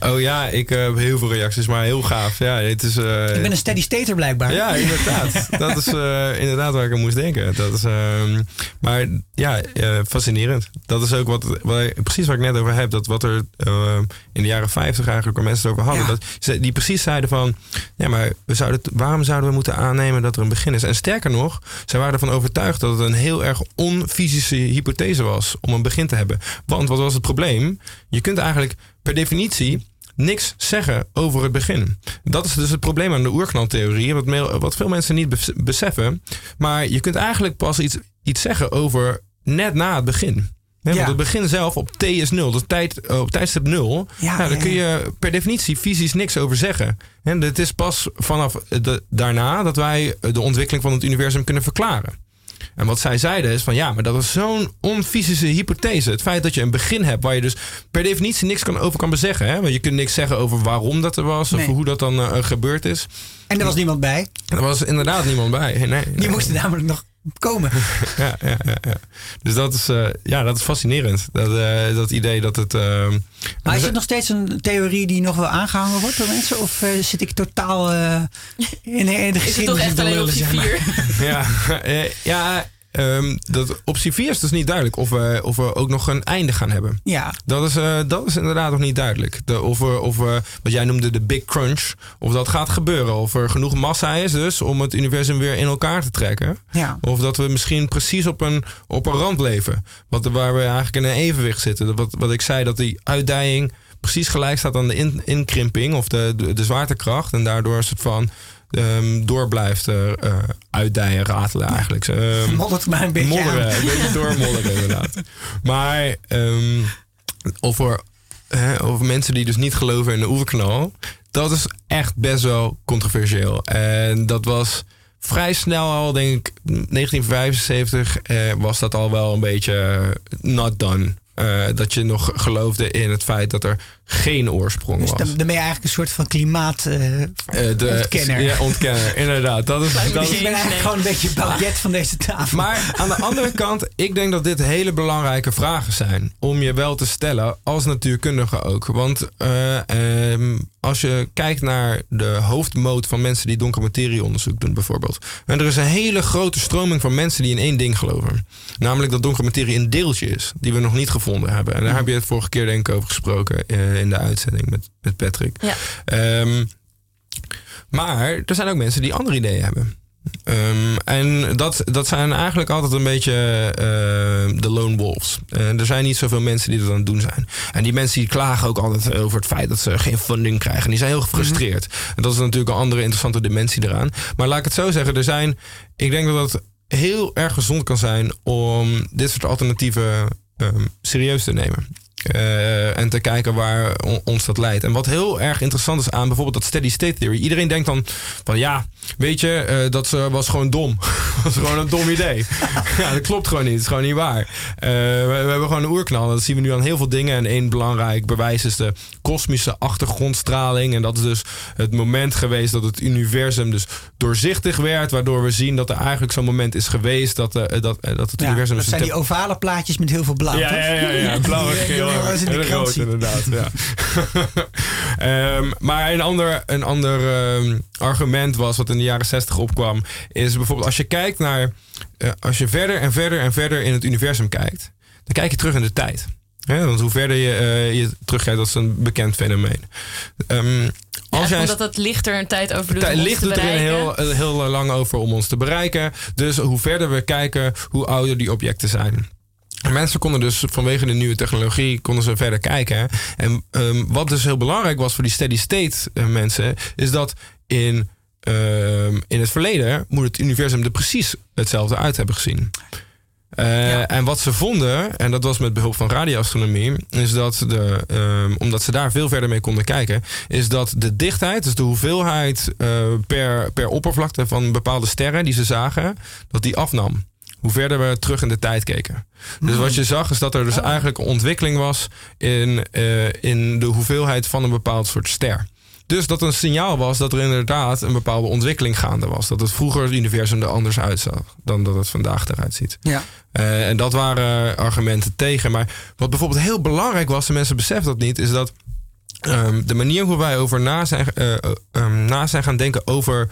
Oh ja, ik heb heel veel reacties, maar heel gaaf. Ja, het is, uh, ik ben een steady stater blijkbaar. Ja, inderdaad. dat is uh, inderdaad waar ik aan moest denken. Dat is, uh, maar ja, fascinerend. Dat is ook wat, wat, precies waar ik net over heb. Dat wat er in de jaren 50 eigenlijk waar mensen het over hadden. Dat ze, die precies zeiden van, ja, maar we zouden waarom zouden we moeten aannemen dat er een begin is? En sterker nog, zij waren ervan overtuigd dat het een heel erg onfysische hypothese was om een begin te hebben. Want wat was het probleem? Je kunt eigenlijk per definitie niks zeggen over het begin. Dat is dus het probleem aan de oerknaltheorie, wat, wat veel mensen niet beseffen. Maar je kunt eigenlijk pas iets, iets zeggen over net na het begin. Ja. Want het begin zelf op t is nul, dus tijd, op tijdstip nul. Ja, nou, daar kun je per definitie fysisch niks over zeggen. En het is pas vanaf de, daarna dat wij de ontwikkeling van het universum kunnen verklaren. En wat zij zeiden is van ja, maar dat is zo'n onfysische hypothese. Het feit dat je een begin hebt waar je dus per definitie niks kan, over kan bezeggen. Hè? Want je kunt niks zeggen over waarom dat er was of hoe dat dan uh, gebeurd is. En er was niemand bij? Er was inderdaad niemand bij. Nee, nee. Die moesten namelijk nog komen. ja, ja, ja, ja, Dus dat is, uh, ja, dat is fascinerend. Dat, uh, dat idee dat het. Uh, maar is het nog steeds een theorie die nog wel aangehangen wordt door mensen? Of zit ik totaal in, in de geschiedenis? Is het toch echt alleen op vier? ja, ja Um, dat optie 4 is dus niet duidelijk of we, of we ook nog een einde gaan hebben. Ja. Dat is, uh, dat is inderdaad nog niet duidelijk. De, of we, of we, wat jij noemde de big crunch, of dat gaat gebeuren. Of er genoeg massa is dus om het universum weer in elkaar te trekken. Ja. Of dat we misschien precies op een, op een rand leven. Wat, waar we eigenlijk in een evenwicht zitten. Wat, wat ik zei, dat die uitdijing precies gelijk staat aan de in, inkrimping of de, de, de zwaartekracht. En daardoor is het van um, door blijft uh, uitdijen, ratelen eigenlijk. Um, Moddert maar een beetje Modderen, een beetje doormodderen inderdaad. Maar um, over, over mensen die dus niet geloven in de oerknal... dat is echt best wel controversieel. En dat was vrij snel al, denk ik, 1975 uh, was dat al wel een beetje not done. Uh, dat je nog geloofde in het feit dat er geen oorsprong dus was. Dan, ben je eigenlijk een soort van klimaat uh, uh, de, ontkenner. Ja, ontkenner, inderdaad. Dat is, dat dus ik ben eigenlijk gewoon een beetje baguette van deze tafel. Maar aan de andere kant, ik denk dat dit hele belangrijke vragen zijn. Om je wel te stellen, als natuurkundige ook. Want um, als je kijkt naar de hoofdmoot van mensen die donkere materieonderzoek doen bijvoorbeeld. En er is een hele grote stroming van mensen die in één ding geloven. Namelijk dat donkere materie een deeltje is. Die we nog niet gevonden hebben. En daar heb je het vorige keer denk ik over gesproken in de uitzending met, met Patrick. Ja. Um, maar er zijn ook mensen die andere ideeën hebben. Um, en dat, dat zijn eigenlijk altijd een beetje uh, de lone wolves. Uh, er zijn niet zoveel mensen die dat aan het doen zijn. En die mensen die klagen ook altijd over het feit dat ze geen funding krijgen. Die zijn heel gefrustreerd. Mm-hmm. En dat is natuurlijk een andere interessante dimensie eraan. Maar laat ik het zo zeggen, er zijn. Ik denk dat het heel erg gezond kan zijn om dit soort alternatieven um, serieus te nemen. Uh, en te kijken waar on, ons dat leidt. En wat heel erg interessant is aan bijvoorbeeld dat steady state theory. Iedereen denkt dan van ja, weet je, uh, dat was gewoon dom. dat was gewoon een dom idee. ja, dat klopt gewoon niet. Het is gewoon niet waar. Uh, we, we, hebben gewoon een oerknal. Dat zien we nu aan heel veel dingen. En één belangrijk bewijs is de kosmische achtergrondstraling. En dat is dus het moment geweest dat het universum dus doorzichtig werd. Waardoor we zien dat er eigenlijk zo'n moment is geweest dat, dat, dat het ja, universum... Dat zijn die ovale plaatjes met heel veel blauw. Ja, ja, ja, ja, blauw en geel. De rood, inderdaad. Ja. um, maar een ander, een ander um, argument was, wat in de jaren 60 opkwam, is bijvoorbeeld als je kijkt naar. Uh, als je verder en verder en verder in het universum kijkt, dan kijk je terug in de tijd. He, want hoe verder je, uh, je terugkijkt, dat is een bekend fenomeen. Um, als ja, jij, omdat het licht er een tijd over doet. Licht doet er heel, heel lang over om ons te bereiken. Dus hoe verder we kijken, hoe ouder die objecten zijn. Mensen konden dus vanwege de nieuwe technologie konden ze verder kijken. En um, wat dus heel belangrijk was voor die steady state mensen, is dat in ehm, in het verleden moet het universum er precies hetzelfde uit hebben gezien. Uh, En wat ze vonden, en dat was met behulp van radioastronomie, is dat de, um, omdat ze daar veel verder mee konden kijken, is dat de dichtheid, dus de hoeveelheid uh, per, per oppervlakte van bepaalde sterren die ze zagen, dat die afnam. Hoe verder we terug in de tijd keken. Dus wat je zag is dat er dus oh. eigenlijk een ontwikkeling was in, uh, in de hoeveelheid van een bepaald soort ster. Dus dat een signaal was dat er inderdaad een bepaalde ontwikkeling gaande was. Dat het vroeger het universum er anders uitzag dan dat het vandaag eruit ziet. Ja. Uh, en dat waren argumenten tegen. Maar wat bijvoorbeeld heel belangrijk was, en mensen beseffen dat niet, is dat um, de manier hoe wij over na zijn, uh, um, na zijn gaan denken over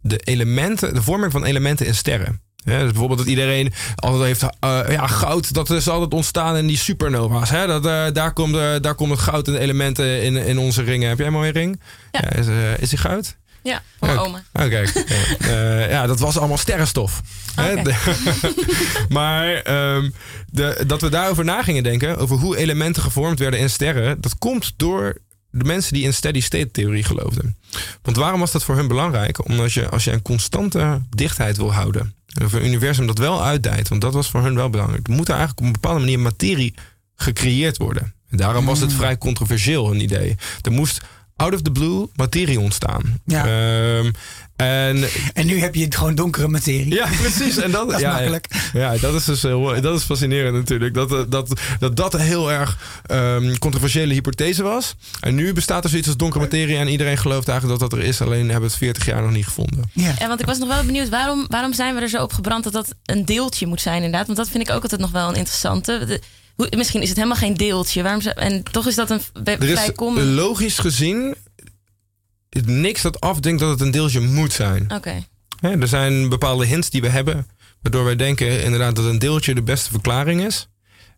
de elementen, de vorming van elementen in sterren. Ja, dus bijvoorbeeld dat iedereen altijd heeft uh, ja, goud, dat is altijd ontstaan in die supernova's. Hè? Dat, uh, daar, komt, uh, daar komt het goud en elementen in, in onze ringen. Heb jij een mooie ring? Ja. ja is, is die goud? Ja, van oma. Oké, okay. ja, dat was allemaal sterrenstof. Okay. maar um, de, dat we daarover na gingen denken, over hoe elementen gevormd werden in sterren, dat komt door de mensen die in steady state theorie geloofden. Want waarom was dat voor hun belangrijk? Omdat je, als je een constante dichtheid wil houden, en of een universum dat wel uitdijt, want dat was voor hun wel belangrijk, moet er eigenlijk op een bepaalde manier materie gecreëerd worden. En daarom was het hmm. vrij controversieel, een idee. Er moest out of the blue materie ontstaan. Ja. Um, en, en nu heb je gewoon donkere materie. Ja, precies. En dat, dat is ja, makkelijk. Ja, dat is dus heel, dat is fascinerend natuurlijk. Dat dat, dat, dat een heel erg um, controversiële hypothese was. En nu bestaat er zoiets als donkere materie. En iedereen gelooft eigenlijk dat dat er is. Alleen hebben we het 40 jaar nog niet gevonden. Ja, ja want ik was nog wel benieuwd. Waarom, waarom zijn we er zo op gebrand dat dat een deeltje moet zijn inderdaad? Want dat vind ik ook altijd nog wel een interessante. misschien is het helemaal geen deeltje. Waarom, en toch is dat een vrij common... Logisch gezien niks dat afdenkt dat het een deeltje moet zijn. Oké. er zijn bepaalde hints die we hebben, waardoor wij denken inderdaad dat een deeltje de beste verklaring is.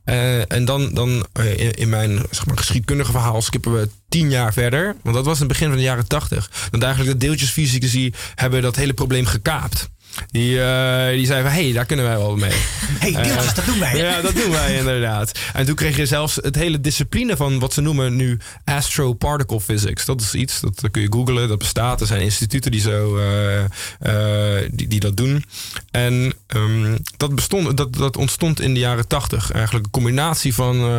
Uh, en dan, dan uh, in, in, mijn zeg maar, geschiedkundige verhaal skippen we tien jaar verder. Want dat was het begin van de jaren tachtig. Dat eigenlijk de deeltjesfysici hebben dat hele probleem gekaapt. Die, uh, die zei van, hé, hey, daar kunnen wij wel mee. Hé, hey, deeltjes, uh, dat doen wij. Ja, dat doen wij inderdaad. En toen kreeg je zelfs het hele discipline van wat ze noemen nu astroparticle physics. Dat is iets, dat, dat kun je googlen, dat bestaat. Er zijn instituten die, zo, uh, die, die dat doen. En um, dat, bestond, dat, dat ontstond in de jaren tachtig. Eigenlijk een combinatie van,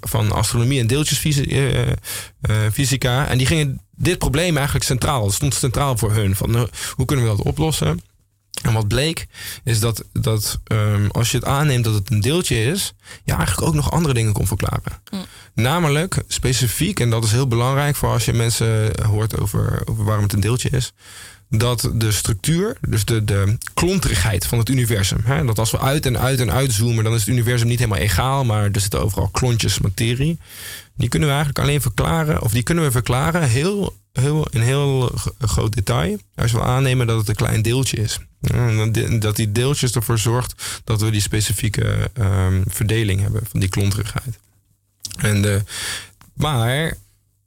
van astronomie en deeltjesfysica. en die gingen dit probleem eigenlijk centraal. Het stond centraal voor hun. Van, hoe kunnen we dat oplossen? En wat bleek, is dat, dat um, als je het aanneemt dat het een deeltje is, je eigenlijk ook nog andere dingen kon verklaren. Mm. Namelijk specifiek, en dat is heel belangrijk voor als je mensen hoort over, over waarom het een deeltje is, dat de structuur, dus de, de klonterigheid van het universum, hè, dat als we uit en uit en uitzoomen, dan is het universum niet helemaal egaal, maar er zitten overal klontjes materie. Die kunnen we eigenlijk alleen verklaren, of die kunnen we verklaren heel, heel, in heel groot detail, als we aannemen dat het een klein deeltje is. Dat die deeltjes ervoor zorgt dat we die specifieke um, verdeling hebben van die klonterigheid. En de, maar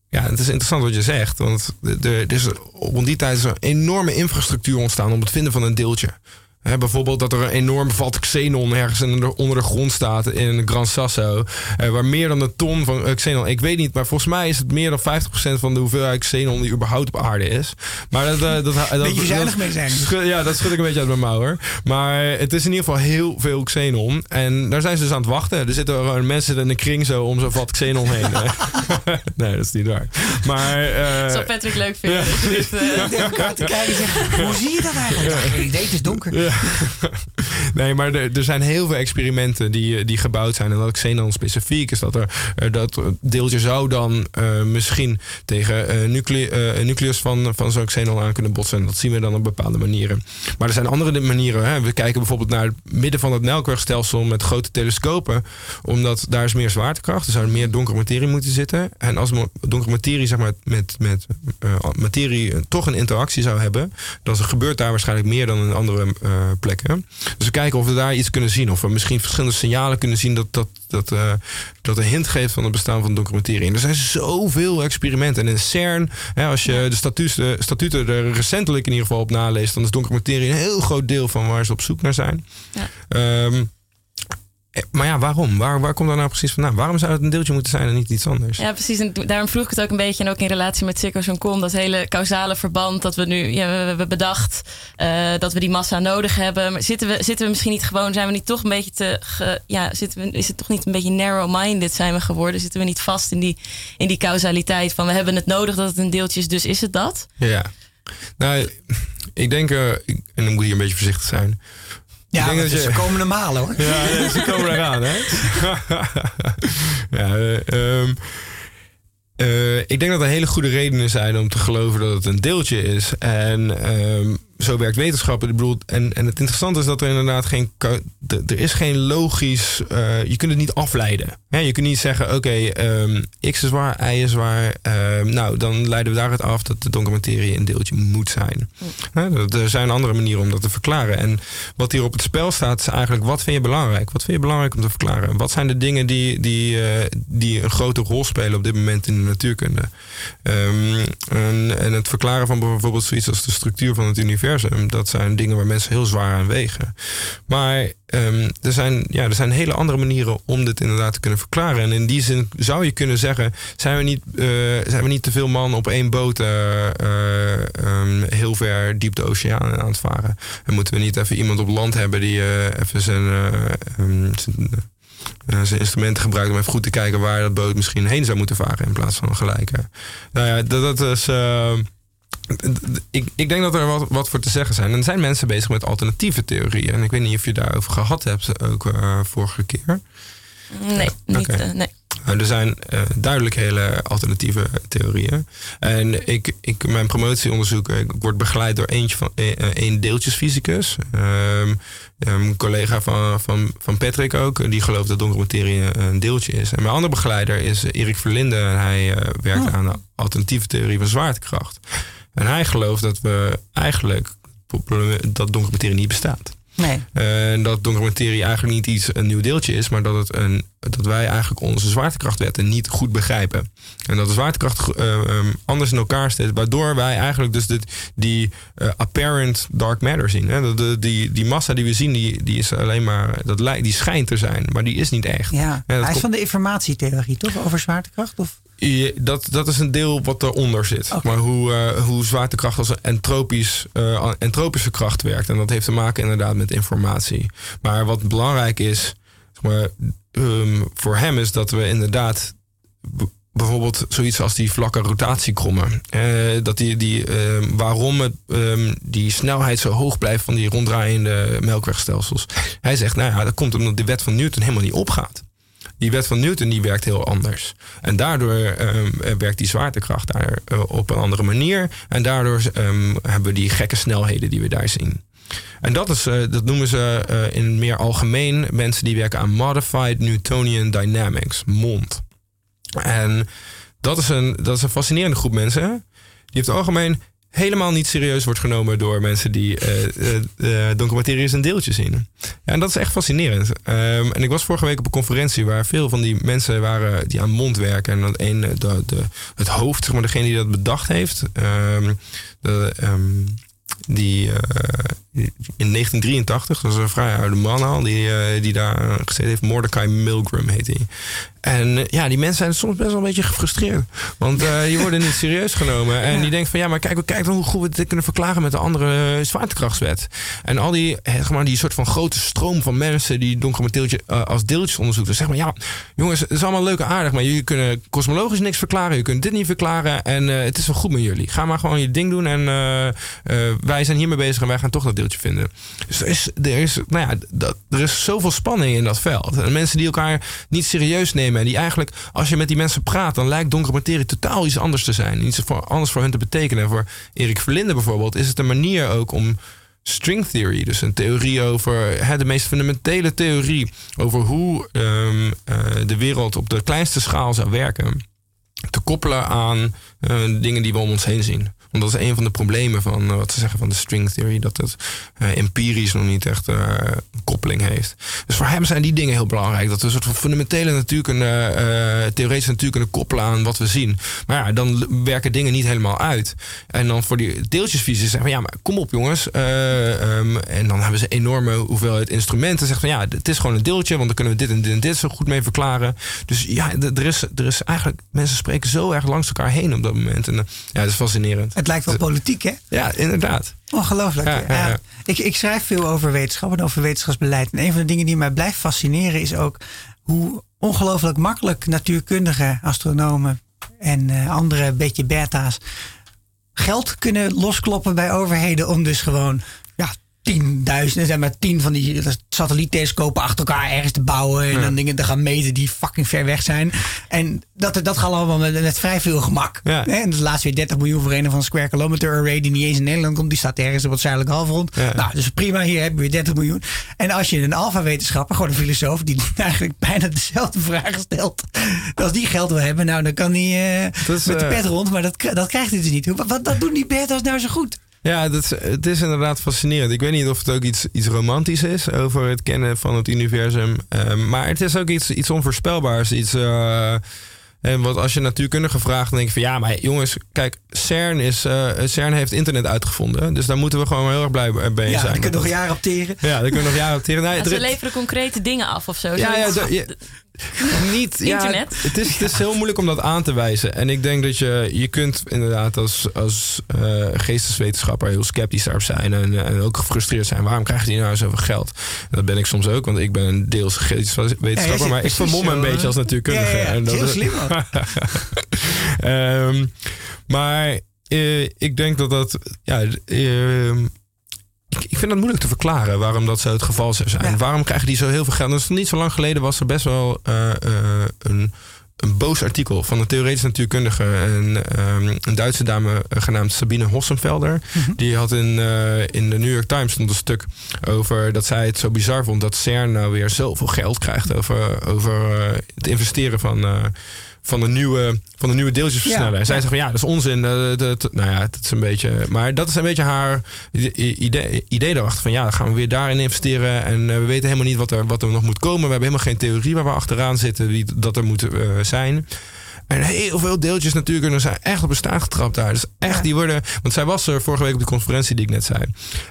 ja, het is interessant wat je zegt. Want er is rond die tijd is een enorme infrastructuur ontstaan om het vinden van een deeltje bijvoorbeeld dat er een enorm vat xenon ergens onder de grond staat in Gran Sasso. Eh, waar meer dan een ton van uh, xenon. Ik weet niet, maar volgens mij is het meer dan 50% van de hoeveelheid xenon die überhaupt op aarde is. Maar dat. Uh, dat, dat beetje zuinig mee zijn. ja, dat schud ik een beetje uit mijn mouw hoor. Maar het is in ieder geval heel veel xenon. En daar zijn ze dus aan het wachten. Er zitten gewoon mensen in een kring zo om zo'n vat xenon heen. nee, dat is niet waar. Maar. Uh, Zal Patrick leuk vinden. Ja. Ja. Hoe zie je dat eigenlijk? Ja. idee, het is donker. nee, maar er, er, zijn heel veel experimenten die, die gebouwd zijn. En dat xenon specifiek is dat er uh, dat deeltje zou dan uh, misschien tegen uh, nucleus van, van zo'n xenon aan kunnen botsen. En dat zien we dan op bepaalde manieren. Maar er zijn andere manieren. Hè. We kijken bijvoorbeeld naar het midden van het melkwegstelsel met grote telescopen. Omdat daar is meer zwaartekracht. Er zou meer donkere materie moeten zitten. En als donkere materie zeg maar, met, met materie toch een interactie zou hebben, dan gebeurt daar waarschijnlijk meer dan in andere plekken. Dus we kijken of we daar iets kunnen zien. Of we misschien verschillende signalen kunnen zien dat, dat, dat, uh, dat een hint geeft van het bestaan van donkere materie. En er zijn zoveel experimenten. En in CERN, hè, als je de statuten, statuten er recentelijk in ieder geval op naleest, dan is donkere materie een heel groot deel van waar ze op zoek naar zijn. Ja. Um, Eh, maar ja, waarom? Waar, waar komt dat nou precies vandaan? Waarom zou het een deeltje moeten zijn en niet iets anders? Ja, precies. En daarom vroeg ik het ook een beetje. En ook in relatie met Circus en Con. Dat hele causale verband. Dat we nu ja, we hebben bedacht uh, dat we die massa nodig hebben. Maar zitten we, zitten we misschien niet gewoon... Zijn we niet toch een beetje te... Ge, ja, zitten we, is het toch niet een beetje narrow-minded zijn we geworden? Zitten we niet vast in die, in die causaliteit van... We hebben het nodig dat het een deeltje is, dus is het dat? Ja. Nou, ik denk... Uh, en dan moet je een beetje voorzichtig zijn... Ja, ik denk dat je... ze komen malen hoor. Ja, ze komen eraan, hè? ja, uh, um, uh, ik denk dat er hele goede redenen zijn om te geloven dat het een deeltje is. En um, zo werkt wetenschap. Ik bedoel, en, en het interessante is dat er inderdaad geen. Er is geen logisch. Uh, je kunt het niet afleiden. je kunt niet zeggen: oké, okay, um, X is waar, Y is waar. Um, nou, dan leiden we daaruit af dat de donkere materie een deeltje moet zijn. Mm. er zijn andere manieren om dat te verklaren. En wat hier op het spel staat, is eigenlijk: wat vind je belangrijk? Wat vind je belangrijk om te verklaren? Wat zijn de dingen die, die, uh, die een grote rol spelen op dit moment in de natuurkunde? Um, en, en het verklaren van bijvoorbeeld zoiets als de structuur van het universum dat zijn dingen waar mensen heel zwaar aan wegen. Maar um, er, zijn, ja, er zijn hele andere manieren om dit inderdaad te kunnen verklaren. En in die zin zou je kunnen zeggen: zijn we niet, uh, zijn we niet te veel man op één boot uh, um, heel ver diep de oceaan aan het varen? En moeten we niet even iemand op land hebben die even zijn. Um, zijn instrumenten gebruikt om even goed te kijken waar dat boot misschien heen zou moeten varen in plaats van gelijk. Nou ja, dat, dat is ik, ik denk dat er wat, wat voor te zeggen zijn. En er zijn mensen bezig met alternatieve theorieën. En ik weet niet of je daarover gehad hebt, ook uh, vorige keer. Nee, niet, okay. uh, nee. Nou, er zijn duidelijk hele alternatieve theorieën. En ik, ik, mijn promotieonderzoek, ik word begeleid door eentje van één deeltjesfysicus. Um, een collega van, van, van Patrick ook, die gelooft dat donkere materie een deeltje is. En mijn andere begeleider is Erik Verlinde. En hij werkt oh. aan de alternatieve theorie van zwaartekracht. En hij gelooft dat we eigenlijk dat donkere materie niet bestaat. Nee. En dat donkere materie eigenlijk niet iets een nieuw deeltje is, maar dat, het een, dat wij eigenlijk onze zwaartekrachtwetten niet goed begrijpen. En dat de zwaartekracht uh, um, anders in elkaar zit, waardoor wij eigenlijk dus dit, die uh, apparent dark matter zien. Hè? De, die, die massa die we zien, die, die is alleen maar, dat lijkt, die schijnt te zijn, maar die is niet echt. Ja, ja hij is van de informatietheorie, toch? Over zwaartekracht? Of? dat, dat is een deel wat eronder zit. Maar hoe, uh, hoe zwaartekracht als een entropisch, entropische kracht werkt. En dat heeft te maken inderdaad met informatie. Maar wat belangrijk is zeg maar, um, voor hem is dat we inderdaad bijvoorbeeld zoiets als die vlakke rotatiekrommen. Uh, dat die, die, uh, waarom um, die snelheid zo hoog blijft van die ronddraaiende melkwegstelsels. Hij zegt, nou ja, dat komt omdat de wet van Newton helemaal niet opgaat die wet van Newton die werkt heel anders. En daardoor werkt die zwaartekracht daar uh, op een andere manier. En daardoor hebben we die gekke snelheden die we daar zien. En dat, is, uh, dat noemen ze uh, in meer algemeen mensen die werken aan Modified Newtonian Dynamics, MOND. En dat is een, dat is een fascinerende groep mensen. Die heeft het algemeen helemaal niet serieus wordt genomen door mensen die uh, donkere materie als een deeltje zien. Ja, en dat is echt fascinerend. Um, en ik was vorige week op een conferentie waar veel van die mensen waren die aan mond werken. En dat een, de, het hoofd, zeg maar, degene die dat bedacht heeft. Um, de, um, die in 1983, dat is een vrij oude man al, die, uh, die daar gezeten heeft. Mordecai Milgram heet hij. En uh, ja, die mensen zijn soms best wel een beetje gefrustreerd. Want die worden niet serieus genomen. En ja. die denken van ja, maar kijk, kijk dan hoe goed we dit kunnen verklaren met de andere zwaartekrachtswet. En al die, zeg maar, die soort van grote stroom van mensen die donkere mateeltje als deeltjes onderzoeken. Zeg maar ja, jongens, het is allemaal leuk en aardig, maar jullie kunnen kosmologisch niks verklaren. Je kunt dit niet verklaren. En het is wel goed met jullie. Ga maar gewoon je ding doen. En wij zijn hiermee bezig en wij gaan toch dat vinden. Dus er is, er is, nou ja, dat, er is zoveel spanning in dat veld. En mensen die elkaar niet serieus nemen. En die eigenlijk, als je met die mensen praat, dan lijkt donkere materie totaal iets anders te zijn. Iets voor, anders voor hun te betekenen. En voor Erik Verlinde bijvoorbeeld is het een manier ook om string theory, dus een theorie over hè, de meest fundamentele theorie over hoe um, uh, de wereld op de kleinste schaal zou werken, te koppelen aan uh, dingen die we om ons heen zien. Want dat is een van de problemen van eh, wat ze zeggen van de string theory. Dat het uh, empirisch nog niet echt uh, koppeling heeft. Dus voor hem zijn die dingen heel belangrijk. Dat we een soort van fundamentele natuurkunde, theoretische natuurkunde koppelen aan wat we zien. Maar ja, dan werken dingen niet helemaal uit. En dan voor die deeltjesvisie zeggen van ja, maar kom op jongens. Um, en dan hebben ze enorme hoeveelheid instrumenten. Zeggen van ja, het is gewoon een deeltje, want dan kunnen we dit en dit en dit zo goed mee verklaren. Dus ja, er is, er is eigenlijk, mensen spreken zo erg langs elkaar heen op dat moment. En ja, dat is fascinerend. Het lijkt wel politiek, hè? Ja, inderdaad. Ongelooflijk. Ja, ja, ja. Ik, ik schrijf veel over wetenschap en over wetenschapsbeleid. En een van de dingen die mij blijft fascineren is ook hoe ongelooflijk makkelijk natuurkundigen, astronomen en uh, andere beetje beta's geld kunnen loskloppen bij overheden om dus gewoon tienduizenden, zeg maar tien van die satelliettelescopen achter elkaar ergens te bouwen. En Ja. dan dingen te gaan meten die fucking ver weg zijn. En dat, dat gaat allemaal met, met vrij veel gemak. Ja. En dat laatst weer 30 miljoen voor een van een Square Kilometer Array die niet eens in Nederland komt. Die staat ergens op het zuidelijke halfrond. Ja. Nou, dus prima, hier hebben we weer 30 miljoen. En als je een alfa-wetenschapper, gewoon een filosoof, die eigenlijk bijna dezelfde vraag stelt. Als die geld wil hebben, nou dan kan hij eh, is, met de eh, pet rond. Maar dat, dat krijgt hij dus niet. Wat, wat, wat doen die beta's nou zo goed? Ja, dat is, het is inderdaad fascinerend. Ik weet niet of het ook iets, iets romantisch is over het kennen van het universum. Ehm, maar het is ook iets, iets onvoorspelbaars. Iets, eh, en wat als je natuurkundige vraagt, dan denk je van ja, maar jongens, kijk, CERN, is, eh, CERN heeft internet uitgevonden. Dus daar moeten we gewoon heel erg blij mee zijn. Ja, daar kun je Dat- nog jaren op teren. Ja, daar kunnen we nog jaren op teren. Nee, Ja, ze leveren concrete dingen af of zo. ja, ja, zoiets. niet. Ja, Internet. het, is, het is heel moeilijk om dat aan te wijzen. En ik denk dat je, je kunt inderdaad als, als eh, geesteswetenschapper heel sceptisch daarop zijn. En, en ook gefrustreerd zijn. Waarom krijgt hij nou zoveel geld? En dat ben ik soms ook, want ik ben een deels geesteswetenschapper. Ja, maar ik vermom me zo, een beetje als natuurkundige. Ja, ja, ja. En dat Heel is- slim. Ehm, maar eh, ik denk dat dat. Ja, ehm, ik, ik vind het moeilijk te verklaren waarom dat zo het geval zou zijn. Ja. Waarom krijgen die zo heel veel geld? Dus niet zo lang geleden was er best wel eh, eh, een, een boos artikel van een theoretisch natuurkundige. En, ehm, een Duitse dame eh, genaamd Sabine Hossenfelder. Die had in, in de New York Times stond een stuk over dat zij het zo bizar vond dat CERN nou weer zoveel geld krijgt over, over het investeren van. Van de nieuwe, van de nieuwe deeltjesversneller. Ja, En zij zegt van ja, dat is onzin. eh, dat, dat- nou ja, dat is een beetje. Maar dat is een beetje haar idee, idee daarachter. Van ja, dan gaan we weer daarin investeren. En eh, we weten helemaal niet wat er, wat er nog moet komen. We hebben helemaal geen theorie waar we achteraan zitten. Wie dat er moet eh, zijn. En heel veel deeltjes natuurlijk zijn echt op een staart getrapt daar. Dus echt, Ja. die worden... Want zij was er vorige week op de conferentie die ik net zei.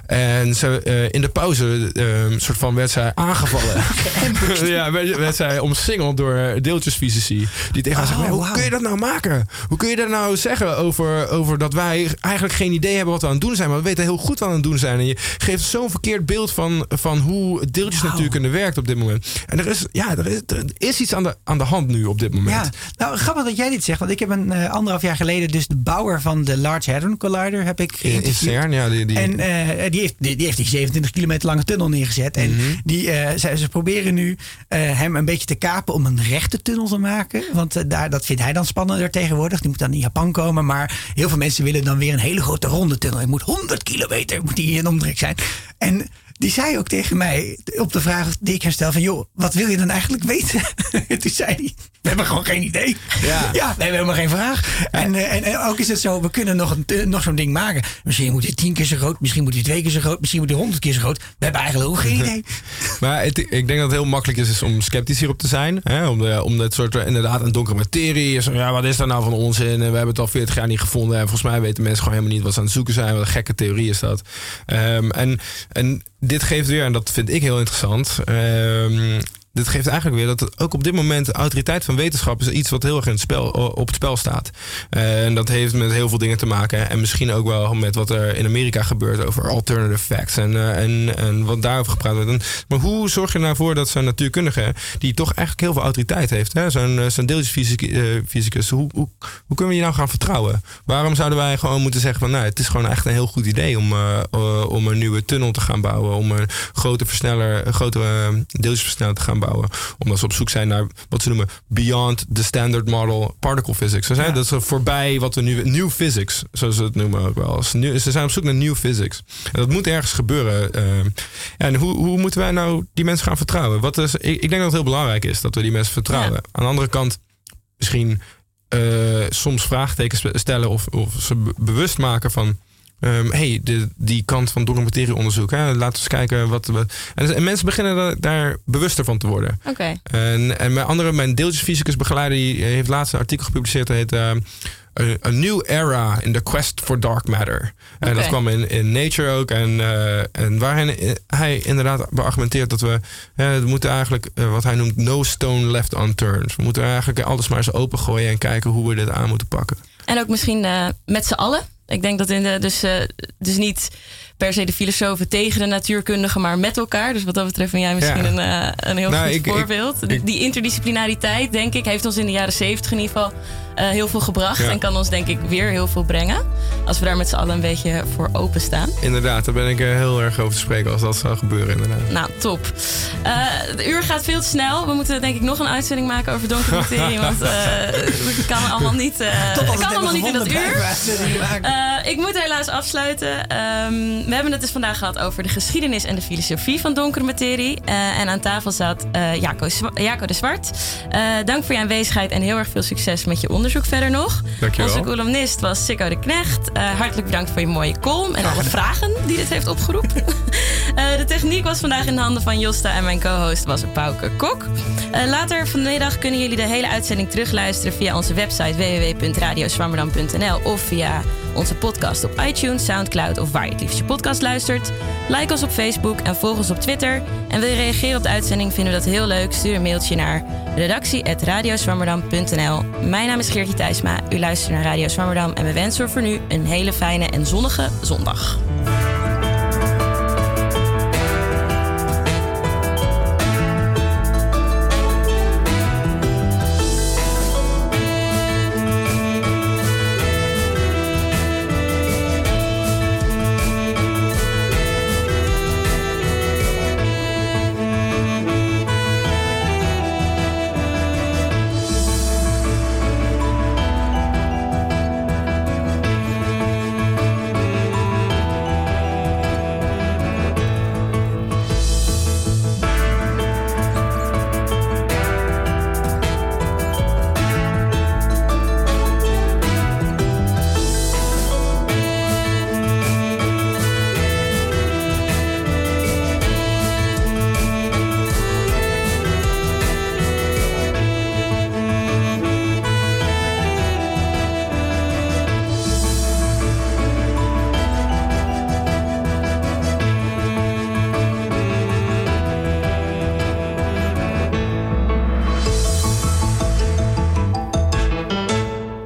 En ze, eh, in de pauze eh, soort van werd zij aangevallen. ja, werd, werd zij omsingeld door deeltjesfysici. Die tegen haar zeggen, Oh, "Maar hoe kun je dat nou maken? Hoe kun je dat nou zeggen over, over dat wij eigenlijk geen idee hebben wat we aan het doen zijn. Maar we weten heel goed wat we aan het doen zijn. En je geeft zo'n verkeerd beeld van, van hoe deeltjes Wauw. natuurkunde werkt op dit moment. En er is, ja, er is, er is iets aan de, aan de hand nu op dit moment. Ja, nou grappig dat jij dit zegt. Want ik heb een eh, anderhalf jaar geleden dus de bouwer van de Large Hadron Collider heb ik In, in. CERN, ja. Die, die, En eh, die, heeft, die, die heeft die 27 kilometer lange tunnel neergezet. En Mhm. die, eh, ze, ze proberen nu eh, hem een beetje te kapen om een rechte tunnel te maken. Want eh, daar, dat vindt hij dan spannender tegenwoordig. Die moet dan in Japan komen. Maar heel veel mensen willen dan weer een hele grote ronde tunnel. Het moet 100 kilometer moet die in omtrek zijn. En die zei ook tegen mij op de vraag die ik hem stel van... joh, wat wil je dan eigenlijk weten? Toen zei hij, we hebben gewoon geen idee. Ja. ja we hebben helemaal geen vraag. En, eh, en, en ook is het zo, we kunnen nog, een, tu- nog zo'n ding maken. Misschien moet hij tien keer zo groot, misschien moet hij twee keer zo groot... misschien moet hij honderd keer zo groot. We hebben eigenlijk ook geen idee. Maar het, ik denk dat het heel makkelijk is, is om sceptisch hierop te zijn. Hè? Om, de, om dat soort, inderdaad, een donkere materie. Is, ja, wat is daar nou van onzin? En we hebben het al 40 jaar niet gevonden. En volgens mij weten mensen gewoon helemaal niet wat ze aan het zoeken zijn. Wat een gekke theorie is dat. Ehm, en, en dit geeft weer, en dat vind ik heel interessant. ehm, dit geeft eigenlijk weer dat ook op dit moment de autoriteit van wetenschap is iets wat heel erg in het spel, op het spel staat. Eh, en dat heeft met heel veel dingen te maken. En misschien ook wel met wat er in Amerika gebeurt over alternative facts. En, eh, en, en wat daarover gepraat wordt. Maar hoe zorg je nou voor dat zo'n natuurkundige, die toch eigenlijk heel veel autoriteit heeft, zo'n, eh, zo'n deeltjesfysicus, hoe, hoe, hoe kunnen we die nou gaan vertrouwen? Waarom zouden wij gewoon moeten zeggen van nou, het is gewoon echt een heel goed idee om, eh, eh, om een nieuwe tunnel te gaan bouwen, om een grote versneller, een grotere eh, deeltjesversneller te gaan bouwen. Omdat ze op zoek zijn naar wat ze noemen beyond the standard model particle physics. Ze zijn Ja. dat is voorbij wat we nu new physics, zoals ze het noemen ook wel. Ze, ze zijn op zoek naar new physics. En dat moet ergens gebeuren. eh. en hoe, hoe moeten wij nou die mensen gaan vertrouwen? Wat is, ik, ik denk dat het heel belangrijk is dat we die mensen vertrouwen. Ja. Aan de andere kant, misschien soms vraagtekens stellen of, of ze bewust maken van Um, hey, de, die kant van documentaire-onderzoek. Laten we eens kijken wat. we. en, mensen beginnen daar bewuster van te worden. Oké. En, en mijn andere, mijn deeltjesfysicus begeleider, die heeft laatst een artikel gepubliceerd. Dat heet. Uh, A, New Era in the Quest for Dark Matter. En dat kwam in, in Nature ook. En, uh, en waarin hij inderdaad beargumenteert dat we, we moeten eigenlijk, uh, wat hij noemt, no stone left unturned. We moeten eigenlijk alles maar eens opengooien en kijken hoe we dit aan moeten pakken. En ook misschien uh, met z'n allen ik denk dat in de, dus, uh, dus niet per se de filosofen tegen de natuurkundigen, maar met elkaar. Dus wat dat betreft ben jij misschien een, uh, een heel nou, goed voorbeeld. die interdisciplinariteit, denk ik, heeft ons in de jaren zeventig in ieder geval heel veel gebracht. En kan ons denk ik weer heel veel brengen. Als we daar met z'n allen een beetje voor openstaan. Inderdaad, daar ben ik heel erg over te spreken als dat zou gebeuren inderdaad. Nou, top. Uh, de uur gaat veel te snel. We moeten denk ik nog een uitzending maken over donkere materie. want uh, we kan allemaal niet, kan allemaal niet in dat uur. ik moet helaas afsluiten. Um, we hebben het dus vandaag gehad over de geschiedenis en de filosofie van donkere materie. en aan tafel zat Jaco, Jaco de Zwart. dank voor je aanwezigheid en heel erg veel succes met je onderzoek onderzoek verder nog. Dankjewel. Onze columnist was Sikko de Knecht. Uh, hartelijk bedankt voor je mooie column en alle vragen die dit heeft opgeroepen. uh, de techniek was vandaag in de handen van Josta en mijn co-host was Pauke Kok. Uh, later vanmiddag kunnen jullie de hele uitzending terugluisteren via onze website www.radioswammerdam.nl of via onze podcast op iTunes, Soundcloud of waar je het liefst je podcast luistert. Like ons op Facebook en volg ons op Twitter. En wil je reageren op de uitzending, vinden we dat heel leuk. Stuur een mailtje naar redactie.radioswammerdam.nl. Mijn naam is Geertje Thijsma. U luistert naar Radio Swammerdam en we wensen voor nu een hele fijne en zonnige zondag.